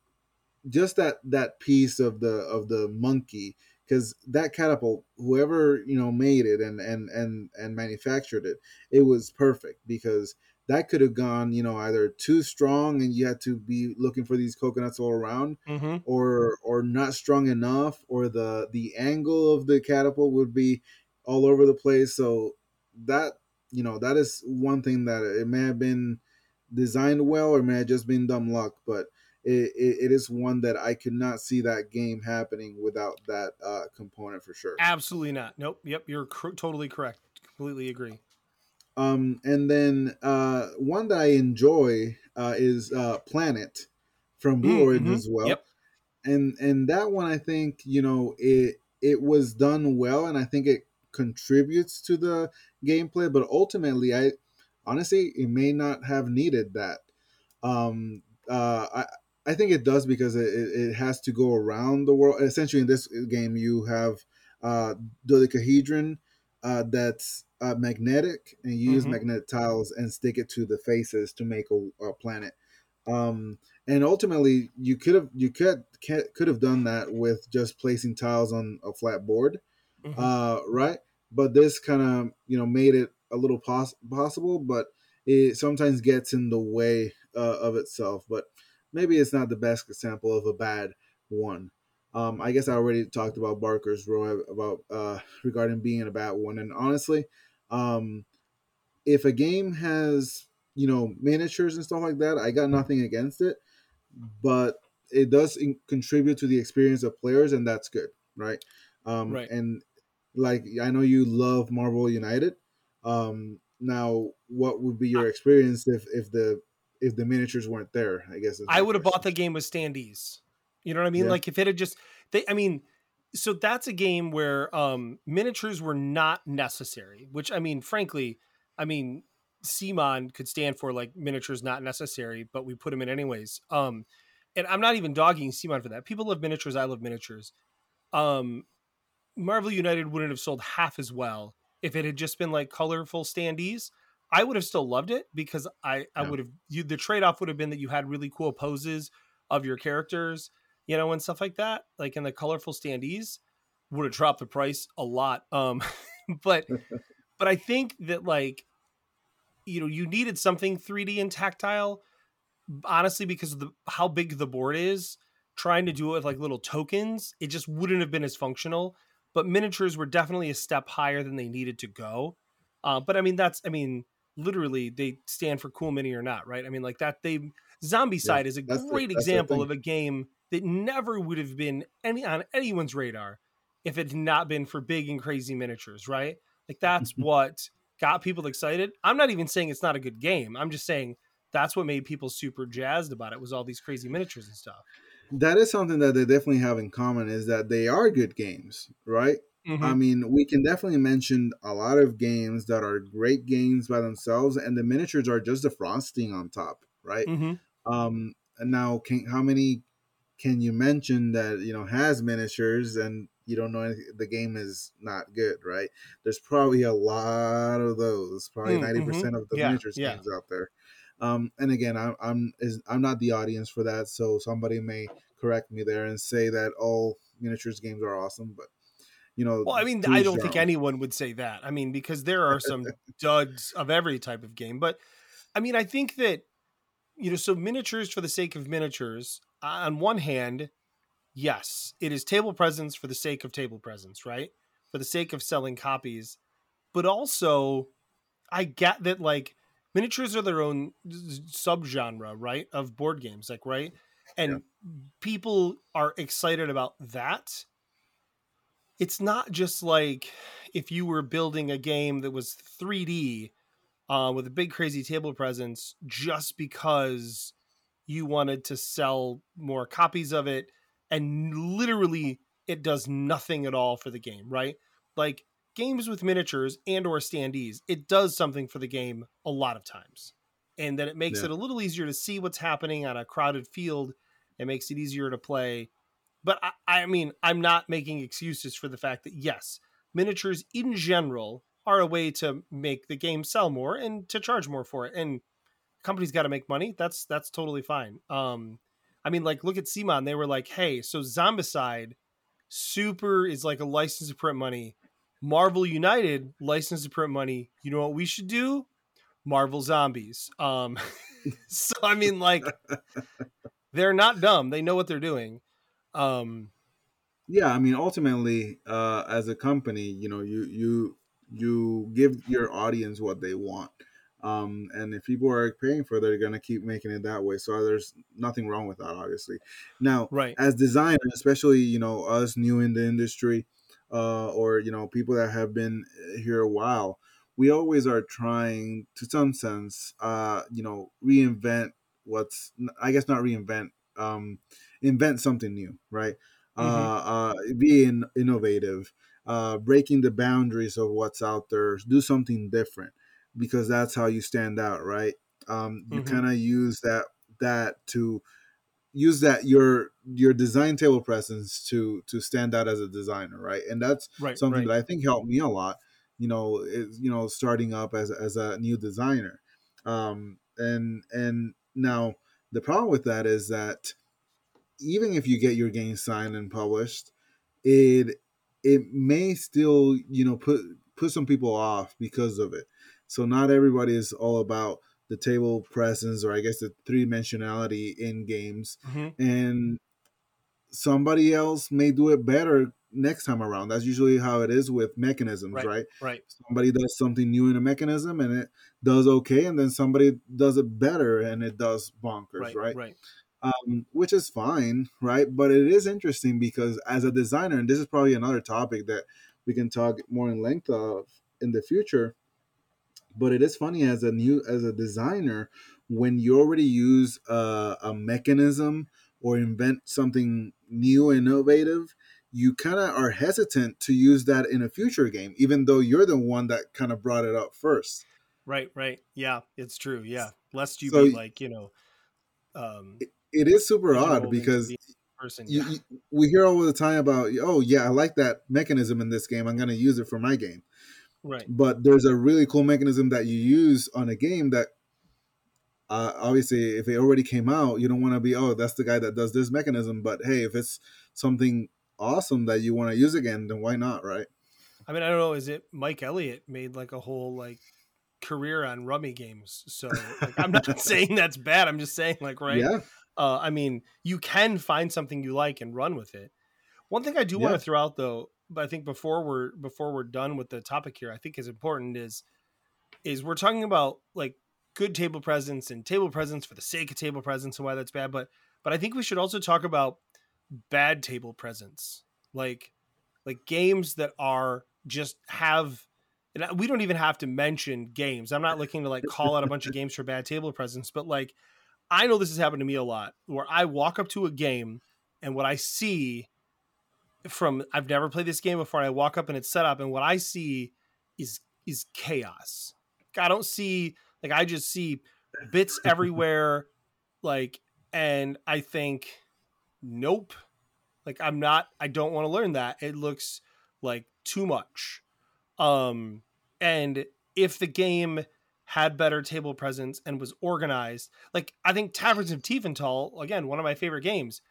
just that that piece of the of the monkey because that catapult whoever you know made it and and and and manufactured it it was perfect because that could have gone you know either too strong and you had to be looking for these coconuts all around Mhm. or or not strong enough or the the angle of the catapult would be all over the place so that you know that is one thing that it may have been designed well or may have just been dumb luck but it, it, it is one that i could not see that game happening without that uh component for sure Absolutely not. Nope. Yep. You're cr- totally correct. Completely agree. um and then uh one that i enjoy uh is uh planet from blue Mm, orange mhm. as well Yep. and and that one i think you know it it was done well and i think it contributes to the gameplay but ultimately i honestly it may not have needed that um uh i i think it does because it, it it has to go around the world essentially in this game you have uh dodecahedron uh that's uh, magnetic and you use Mhm. magnetic tiles and stick it to the faces to make a, a planet um and ultimately you could have you could could have done that with just placing tiles on a flat board Mhm. uh right but this kind of you know made it a little poss- possible but it sometimes gets in the way uh, of itself but maybe it's not the best example of a bad one. Um i guess i already talked about barker's row about uh regarding being a bad one and honestly um if a game has you know miniatures and stuff like that i got nothing against it but it does in- contribute to the experience of players and that's good right? Um Right. and like i know you love marvel united. Um now what would be your experience if if the if the miniatures weren't there i guess I would have bought the game with standees. You know what I mean? Yeah. Like if it had just they I mean, so that's a game where um miniatures were not necessary, which I mean, frankly, I mean, CMON could stand for like miniatures not necessary, but we put them in anyways. Um and I'm not even dogging CMON for that. People love miniatures, I love miniatures. Um Marvel United wouldn't have sold half as well if it had just been like colorful standees. I would have still loved it because I I Yeah. would have you the trade off would have been that you had really cool poses of your characters, you know, and stuff like that. Like in the colorful standees would have dropped the price a lot. Um *laughs* but *laughs* but I think that like you know, you needed something 3D and tactile honestly because of the how big the board is trying to do it with like little tokens it just wouldn't have been as functional but miniatures were definitely a step higher than they needed to go uh, but i mean that's i mean literally they stand for cool mini or not right? I mean like that they Zombicide is a great the example of a game that never would have been any on anyone's radar if it had not been for big and crazy miniatures right? Like that's *laughs* what got people excited. I'm not even saying it's not a good game. I'm just saying that's what made people super jazzed about it was all these crazy miniatures and stuff. that is something that they definitely have in common is that they are good games right Mm-hmm. I mean, we can definitely mention a lot of games that are great games by themselves, and the miniatures are just the frosting on top, right? hmm Um, and now, can how many can you mention that you know has miniatures and you don't know anything, the game is not good, right? There's probably a lot of those, probably Mm, 90 mhm. percent of the Yeah, miniatures yeah. games out there. Um, and again, I'm I'm is, I'm not the audience for that, so somebody may correct me there and say that all miniatures games are awesome, but you know, Well, I mean, I don't think anyone would say that. I mean, because there are some *laughs* duds of every type of game, but I mean, I think that you know, so miniatures for the sake of miniatures. Uh, on one hand, yes, it is table presence for the sake of table presence, right? For the sake of selling copies, but also, I get that like miniatures are their own subgenre, right, of board games, like right, and people are excited about that it's not just like if you were building a game that was 3D uh, with a big crazy table presence just because you wanted to sell more copies of it and literally it does nothing at all for the game right like games with miniatures and or standees it does something for the game a lot of times and then it makes Yeah. it a little easier to see what's happening on a crowded field it makes it easier to play but I, I mean, I'm not making excuses for the fact that yes, miniatures in general are a way to make the game sell more and to charge more for it. And companies got to make money. That's that's totally fine. Um, I mean, like look at CMON. They were like, hey, so Zombicide, super is like a license to print money. Marvel United license to print money. You know what we should do? Marvel Zombies. Um, *laughs* so I mean, like, *laughs* they're not dumb. They know what they're doing. Um, yeah i mean ultimately uh as a company you know you you you give your audience what they want. Um and if people are paying for it they're going to keep making it that way. So there's nothing wrong with that obviously. Now right. as designers especially you know us new in the industry uh or you know people that have been here a while we always are trying to some sense uh you know reinvent what's i guess not reinvent um invent something new right Mhm. uh, uh, being innovative, uh, breaking the boundaries of what's out there, do something different because that's how you stand out, right? Um, you Mhm. kind of use that that to use that your your design table presence to to stand out as a designer, right? And that's Right. something right. that I think helped me a lot. You know, is you know starting up as as a new designer, um, and and now the problem with that is that even if you get your game signed and published, it it may still you know put put some people off because of it. So not everybody is all about the table presence or I guess the three dimensionality in games, Mhm. and somebody else may do it better next time around. That's usually how it is with mechanisms, Right. right? Right. Somebody does something new in a mechanism and it does okay, and then somebody does it better and it does bonkers, Right. right? Right. Um, which is fine, right? But it is interesting because as a designer, and this is probably another topic that we can talk more in length of in the future. But it is funny as a new as a designer when you already use a, a mechanism or invent something new and innovative, you kind of are hesitant to use that in a future game, even though you're the one that kind of brought it up first. Right. Right. Yeah, it's true. Yeah, lest you So be like you know, um, It is super odd because person. you, yeah. you, we hear all the time about oh yeah i like that mechanism in this game i'm going to use it for my game Right. but there's a really cool mechanism that you use on a game that uh, obviously if it already came out you don't want to be oh that's the guy that does this mechanism but hey if it's something awesome that you want to use again then why not right I mean, I don't know. Is it Mike Elliott made like a whole like career on rummy games? So like, I'm not *laughs* saying that's bad. I'm just saying like right. yeah Uh, I mean, you can find something you like and run with it. One thing I do want to throw out though, but I think before we're before we're done with the topic here, I think is important is is we're talking about like good table presence and table presence for the sake of table presence and why that's bad, but but I think we should also talk about bad table presence. Like like games that are just have and we don't even have to mention games. I'm not looking to like call out a bunch of *laughs* games for bad table presence, but like I know this has happened to me a lot where I walk up to a game and what I see from I've never played this game before I walk up and it's set up and what I see is is chaos. I don't see like I just see bits *laughs* everywhere like and I think nope. Like I'm not I don't want to learn that. It looks like too much. Um and if the game had better table presence and was organized. Like I think Taverns of Tiefenthal, again, one of my favorite games.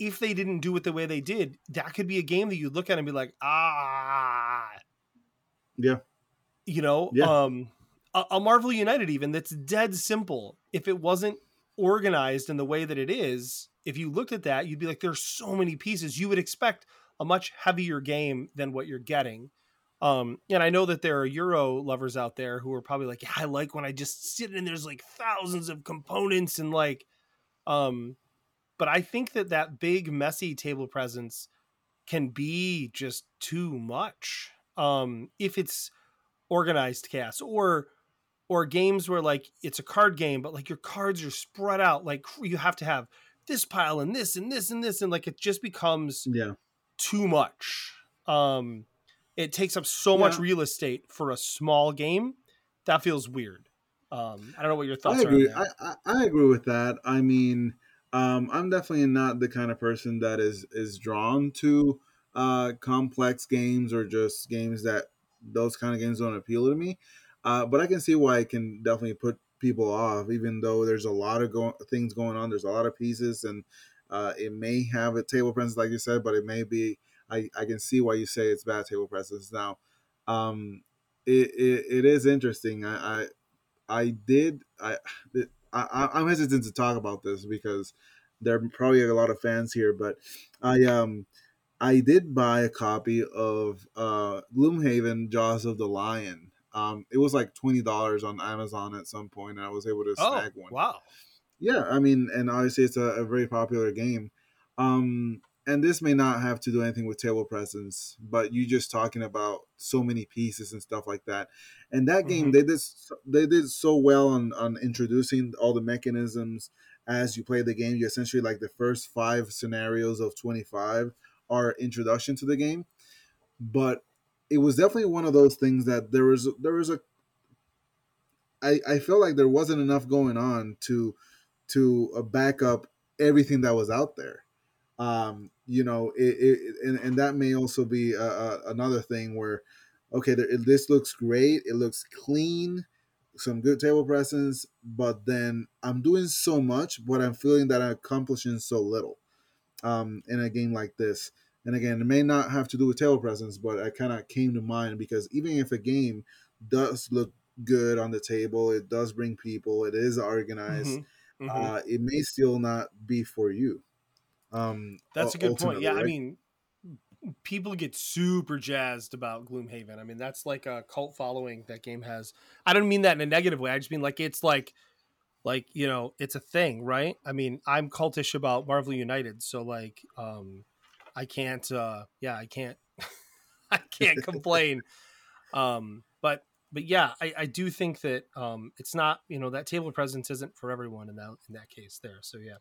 If they didn't do it the way they did, that could be a game that you look at and be like, ah, Yeah. you know, Yeah. um, a, a Marvel United even that's dead simple. If it wasn't organized in the way that it is, if you looked at that, you'd be like, there's so many pieces. You would expect a much heavier game than what you're getting. Um, and I know that there are Euro lovers out there who are probably like, yeah, I like when I just sit and there's like thousands of components and like, um, but I think that that big messy table presence can be just too much. Um, if it's organized chaos or or games where like it's a card game, but like your cards are spread out, like you have to have this pile and this and this and this, and like it just becomes Yeah. too much. Um, it takes up so much real estate for a small game. That feels weird. Um, I don't know what your thoughts I are. On agree. that. I, I, I agree with that. I mean, um, I'm definitely not the kind of person that is is drawn to uh, complex games or just games that those kind of games don't appeal to me. Uh, but I can see why it can definitely put people off, even though there's a lot of go- things going on. There's a lot of pieces, and uh, it may have a table presence, like you said, but it may be. I, I can see why you say it's bad table presence. Now, um, it, it, it is interesting. I, I I did. I, I I'm hesitant to talk about this because there are probably a lot of fans here, but I um I did buy a copy of uh Gloomhaven Jaws of the Lion. Um, it was like twenty dollars on Amazon at some point, and I was able to oh, snag one. wow. Yeah, I mean, and obviously it's a, a very popular game. Um, and this may not have to do anything with table presence, but you just talking about so many pieces and stuff like that. And that game, Mhm. they did they did so well on on introducing all the mechanisms as you play the game. You essentially like the first five scenarios of twenty five are introduction to the game, but it was definitely one of those things that there was there was a I, I felt like there wasn't enough going on to to uh, back up everything that was out there. Um, you know, it, it and, and that may also be a, a, another thing where, okay, there, this looks great, it looks clean, some good table presence, but then I'm doing so much, but I'm feeling that I'm accomplishing so little um, in a game like this. And again, it may not have to do with table presence, but I kind of came to mind because even if a game does look good on the table, it does bring people, it is organized, Mhm, mhm. uh, it may still not be for you. Um, That's a good point. Yeah, I mean, people get super jazzed about Gloomhaven. I mean, that's like a cult following that game has. I don't mean that in a negative way. I just mean like it's like like, you know, it's a thing, right? I mean, I'm cultish about Marvel United, so like um I can't uh yeah, I can't *laughs* I can't *laughs* complain. Um but but yeah, I, I do think that um it's not, you know, that table presence isn't for everyone in that in that case there. So yeah.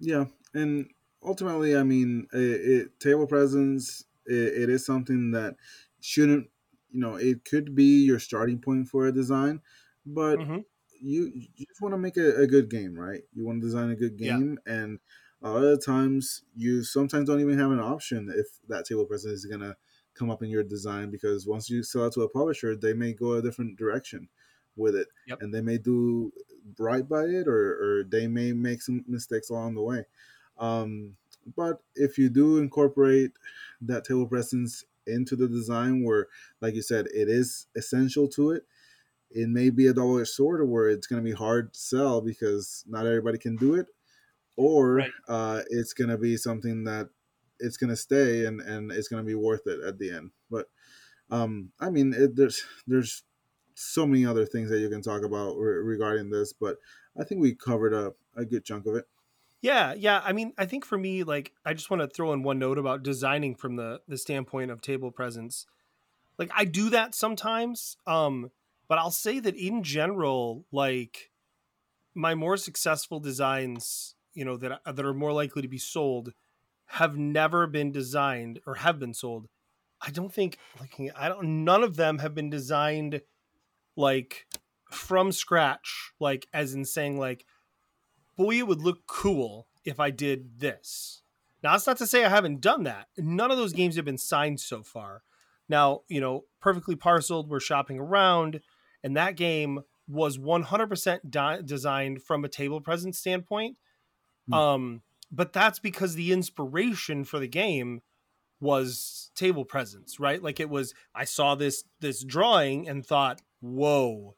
Yeah, and ultimately, I mean, it, it table presence. It, it is something that shouldn't, you know, it could be your starting point for a design, but Mhm. you you just want to make a, a good game, right? You want to design a good Yeah. game, and a lot of times you sometimes don't even have an option if that table presence is gonna come up in your design because once you sell it to a publisher, they may go a different direction with it, Yep. and they may do right by it, or or they may make some mistakes along the way. Um, but if you do incorporate that table presence into the design, where like you said, it is essential to it, it may be a double-edged sword where it's going to be hard to sell because not everybody can do it or Right. uh, it's going to be something that it's going to stay and, and it's going to be worth it at the end but um, i mean it, there's there's so many other things that you can talk about re- regarding this but i think we covered a, a good chunk of it Yeah, yeah. I mean, I think for me, like, I just want to throw in one note about designing from the the standpoint of table presence. Like, I do that sometimes, um, but I'll say that in general, like, my more successful designs, you know, that that are more likely to be sold, have never been designed or have been sold. I don't think, like, I don't. None of them have been designed like from scratch, like as in saying like it would look cool if I did this. Now, that's not to say I haven't done that. None of those games have been signed so far. Now, you know, Perfectly Parceled, we're shopping around, and that game was 100% di- designed from a table presence standpoint. Hmm. Um, but that's because the inspiration for the game was table presence, right? Like it was I saw this this drawing and thought, "Whoa,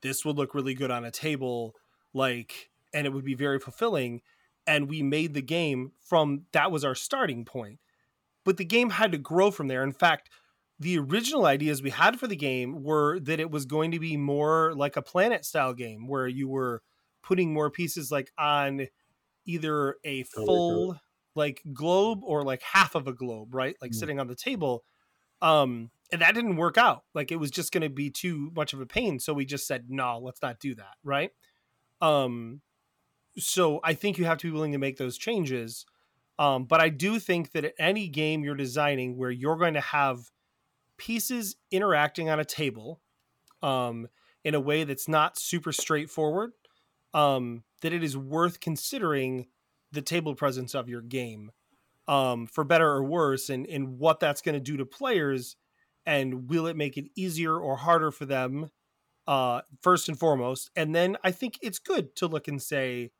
this would look really good on a table." Like and it would be very fulfilling and we made the game from that was our starting point. But the game had to grow from there. In fact, the original ideas we had for the game were that it was going to be more like a planet style game where you were putting more pieces like on either a full like globe or like half of a globe, right? Like Mm. sitting on the table. Um and that didn't work out. Like it was just going to be too much of a pain, so we just said, "No, let's not do that," right? Um so I think you have to be willing to make those changes. Um, but I do think that any game you're designing where you're going to have pieces interacting on a table um, in a way that's not super straightforward, um, that it is worth considering the table presence of your game um, for better or worse and, and what that's going to do to players and will it make it easier or harder for them uh, first and foremost. And then I think it's good to look and say,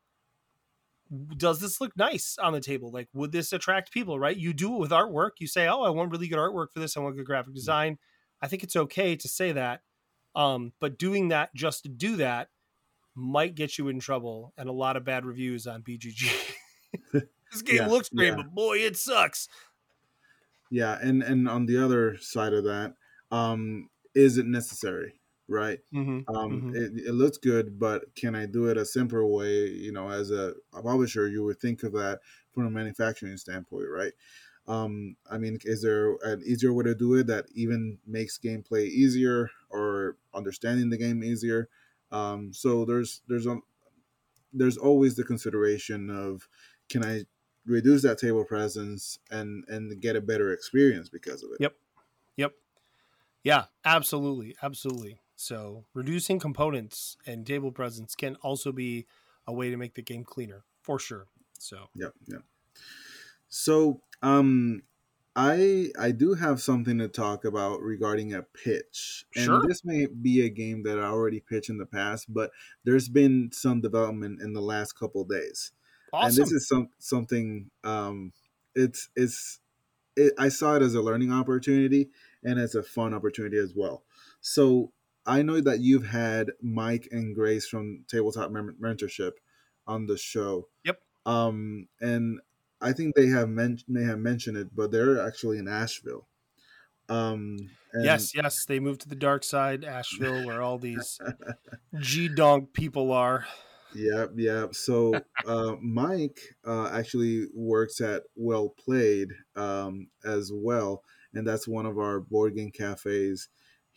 does this look nice on the table? Like, would this attract people, right? You do it with artwork. You say, oh, I want really good artwork for this. I want good graphic design. I think it's okay to say that. Um, but doing that just to do that might get you in trouble and a lot of bad reviews on BGG. *laughs* *laughs* this game Yeah, looks great, yeah. but boy, it sucks. Yeah, and and on the other side of that, um, is it necessary? Right. Mm-hmm. Um, Mhm. it, it looks good, but can I do it a simpler way? You know, as a, a publisher, you would think of that from a manufacturing standpoint, right? Um, I mean, is there an easier way to do it that even makes gameplay easier or understanding the game easier? Um, so there's there's a, there's always the consideration of can I reduce that table presence and and get a better experience because of it? Yep. Yep. Yeah, absolutely. Absolutely. So reducing components and table presence can also be a way to make the game cleaner for sure. So Yep, yep. So, um, I I do have something to talk about regarding a pitch, and Sure. this may be a game that I already pitched in the past, but there's been some development in the last couple days, and this is some something. Um, it's it's it, I saw it as a learning opportunity and as a fun opportunity as well. So I know that you've had Mike and Grace from Tabletop Mentorship on the show. Yep. Um, and I think they have men- may have mentioned it, but they're actually in Asheville. Um, and- yes, yes, they moved to the dark side, Asheville, where all these *laughs* GDonk people are. Yep, yep. So uh, Mike uh, actually works at Well Played um, as well, and that's one of our board game cafes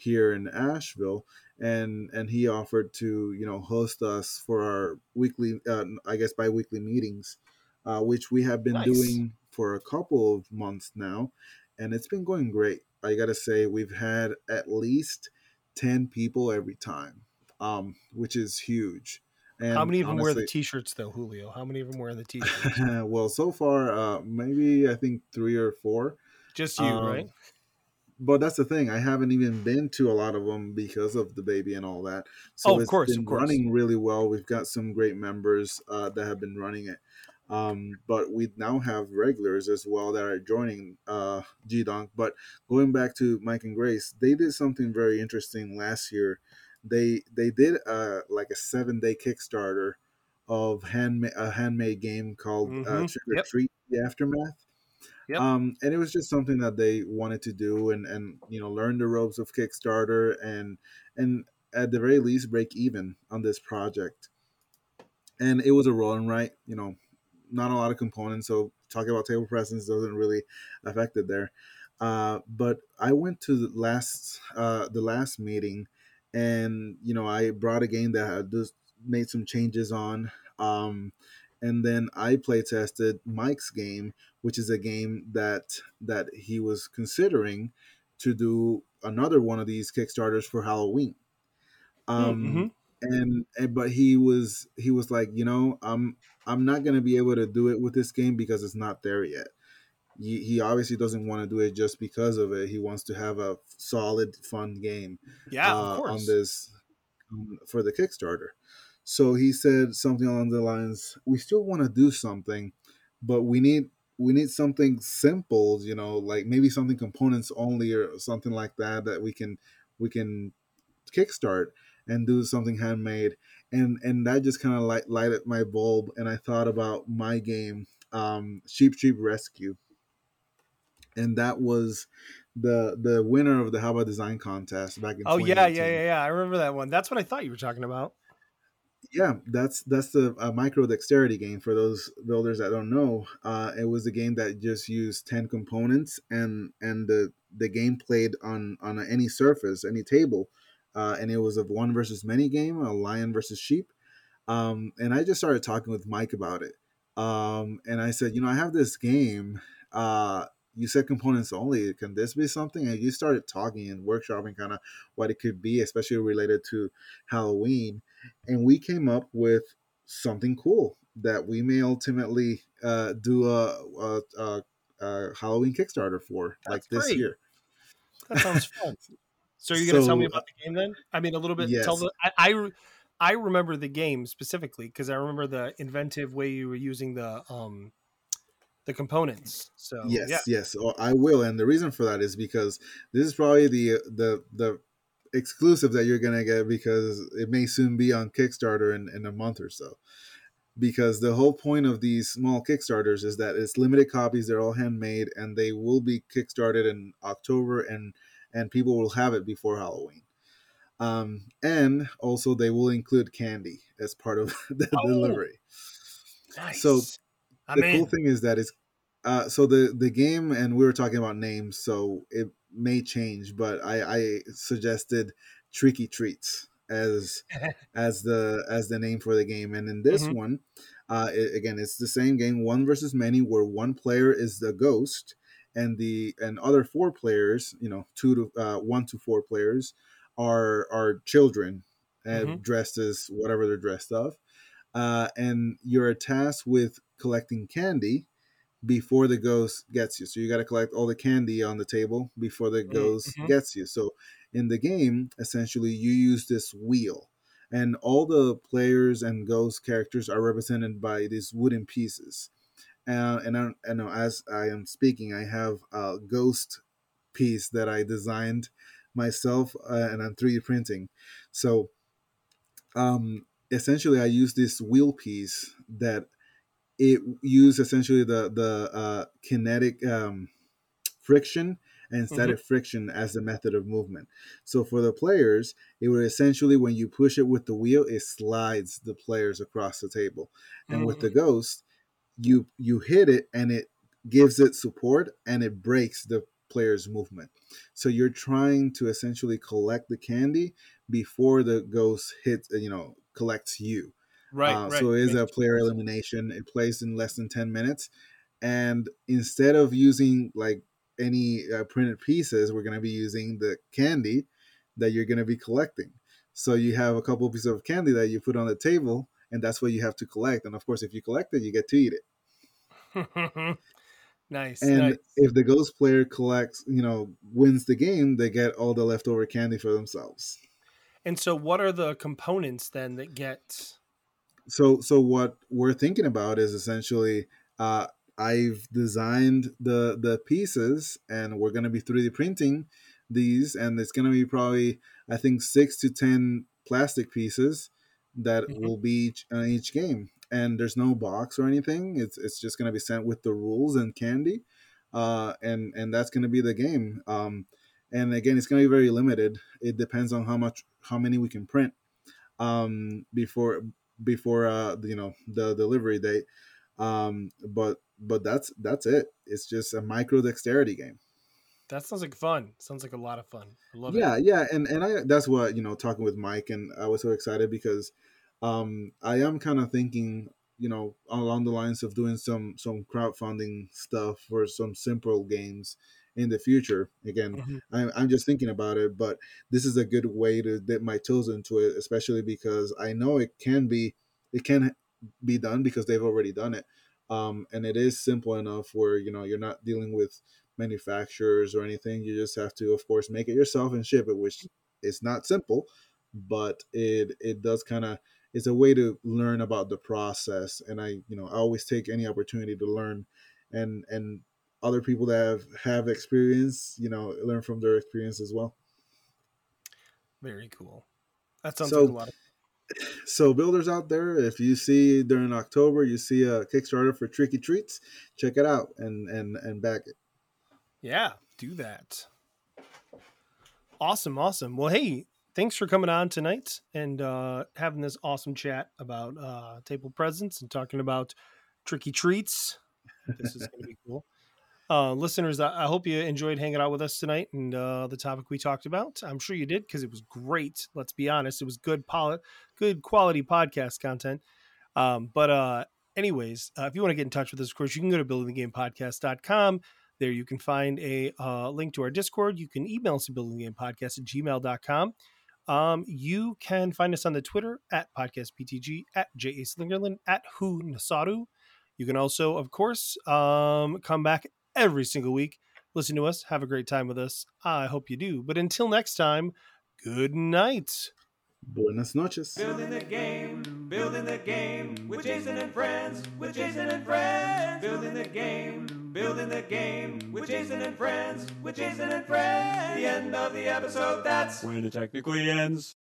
here in Asheville. And and he offered to you know host us for our weekly, uh, I guess bi-weekly meetings, uh, which we have been Nice. doing for a couple of months now, and it's been going great. I gotta say we've had at least ten people every time, um, which is huge. And How many of them wear the t-shirts though, Julio? How many of them wear the *laughs* t-shirts? well, so far, uh, maybe I think three or four. Just you, Um, right? But that's the thing; I haven't even been to a lot of them because of the baby and all that. So Oh, of it's course, been of course. running really well. We've got some great members uh, that have been running it. Um, but we now have regulars as well that are joining uh, GDonk. But going back to Mike and Grace, they did something very interesting last year. They they did uh, like a seven day Kickstarter of handmade a handmade game called uh, Mhm. Trick or Yep. Treat: The Aftermath. Yep. Um, and it was just something that they wanted to do and and you know learn the ropes of Kickstarter and and at the very least break even on this project. And it was a roll and right, you know, not a lot of components, so talking about table presence doesn't really affect it there. Uh, but I went to the last uh, the last meeting, and you know I brought a game that I just made some changes on, um, and then I play tested Mike's game, which is a game that that he was considering to do another one of these kickstarters for Halloween. Um, Mhm. and, and but he was he was like, you know, I'm I'm not gonna be able to do it with this game because it's not there yet. He, he obviously doesn't want to do it just because of it. He wants to have a solid, fun game Yeah, uh, on this um, for the Kickstarter. So he said something along the lines, "We still want to do something, but we need we need something simple, you know, like maybe something components only or something like that that we can we can kickstart and do something handmade." And and that just kind of light, lighted my bulb, and I thought about my game, um, Sheep Cheap Rescue, and that was the the winner of the How about Design contest back in. Oh yeah, yeah, yeah, yeah. I remember that one. That's what I thought you were talking about. Yeah that's that's the uh, micro dexterity game for those builders that don't know. Uh, it was a game that just used 10 components and and the the game played on on any surface any table. Uh, and it was a one versus many game a lion versus sheep. Um, and i just started talking with mike about it. Um, and i said you know i have this game uh, you said components only. Can this be something? And you started talking and workshopping kind of what it could be especially related to halloween and we came up with something cool that we may ultimately uh, do a, a, a, Halloween Kickstarter for, like this great. year. That sounds *laughs* fun. So you're gonna tell me about the game then? I mean, a little bit. Tell Yes. the, I, I I remember the game specifically because I remember the inventive way you were using the um the components. So yes, yeah, yes, oh, I will, and the reason for that is because this is probably the the the exclusive that you're gonna get because it may soon be on Kickstarter in, in a month or so. Because the whole point of these small Kickstarters is that it's limited copies, they're all handmade, and they will be kickstarted in October, and and people will have it before Halloween. Um, and also, they will include candy as part of *laughs* the Oh, delivery. nice. So, the cool thing is that it's uh, so the the game and we were talking about names so it may change but i i suggested tricky treats as *laughs* as the as the name for the game and in this Mhm. one uh it, again it's the same game one versus many where one player is the ghost and the and other four players you know two to uh one to four players are are children uh, Mhm. dressed as whatever they're dressed of uh, and you're tasked with collecting candy before the ghost gets you. So you got to collect all the candy on the table before the ghost mhm. gets you. So in the game, essentially, you use this wheel, and all the players and ghost characters are represented by these wooden pieces. Uh, and I, I know as I am speaking, I have a ghost piece that I designed myself, uh, and I'm 3D printing. So um, essentially I use this wheel piece that it used essentially the the uh, kinetic um, friction and static friction as the method of movement. So for the players, it would essentially when you push it with the wheel, it slides the players across the table, and with the ghost, you you hit it and it gives it support and it breaks the player's movement. So you're trying to essentially collect the candy before the ghost hits, you know, collects you. Right, Uh, right. So it is a player elimination. It plays in less than 10 minutes. And instead of using like any uh, printed pieces, we're going to be using the candy that you're going to be collecting. So you have a couple pieces of candy that you put on the table, and that's what you have to collect. And of course, if you collect it, you get to eat it. *laughs* nice, And nice. if the ghost player collects, you know, wins the game, they get all the leftover candy for themselves. And so, what are the components then that get? So so what we're thinking about is essentially uh i've designed the the pieces and we're going to be 3d printing these and it's going to be probably i think six to ten plastic pieces that Mhm. will be each, on each game. And there's no box or anything. It's it's just going to be sent with the rules and candy uh and and that's going to be the game. Um and again it's going to be very limited. It depends on how much how many we can print um before before uh you know the delivery date um but but that's that's it it's just a micro dexterity game That sounds like fun. Sounds like a lot of fun. I love yeah it. yeah and and i that's what you know talking with mike and i was so excited because um i am kind of thinking you know along the lines of doing some some crowdfunding stuff for some simple games in the future again Mhm. I'm, I'm just thinking about it but this is a good way to dip my toes into it especially because i know it can be it can be done because they've already done it um, and it is simple enough where you know you're not dealing with manufacturers or anything you just have to of course make it yourself and ship it which is not simple but it it does kind of it's a way to learn about the process and i you know i always take any opportunity to learn and and other people that have have experience you know learn from their experience as well Very cool. That sounds So- like a lot of *laughs* so builders out there if you see during october you see a kickstarter for tricky treats check it out and and and back it Yeah, do that. Awesome, awesome. Well, hey, thanks for coming on tonight and uh, having this awesome chat about uh, table presence and talking about tricky treats. This is going to be *laughs* cool. Uh, listeners, I, hope you enjoyed hanging out with us tonight and uh, the topic we talked about. I'm sure you did because it was great. Let's be honest, it was good, poli- good quality podcast content. Um, but uh, anyways, uh, if you want to get in touch with us, of course, you can go to buildingthegamepodcast.com. There you can find a uh, link to our Discord. You can email us at buildingthegamepodcast at gmail.com. Um, you can find us on the Twitter at podcastbtg, at J.A. Slingerland, at Julio Nazario. You can also, of course, um, come back every single week, listen to us, have a great time with us. I hope you do. But until next time, good night. buenas noches Building the game, building the game with Jason and friends, with Jason and friends. Building the game, building the game with Jason and friends, with Jason and friends. The end of the episode, that's When it technically ends.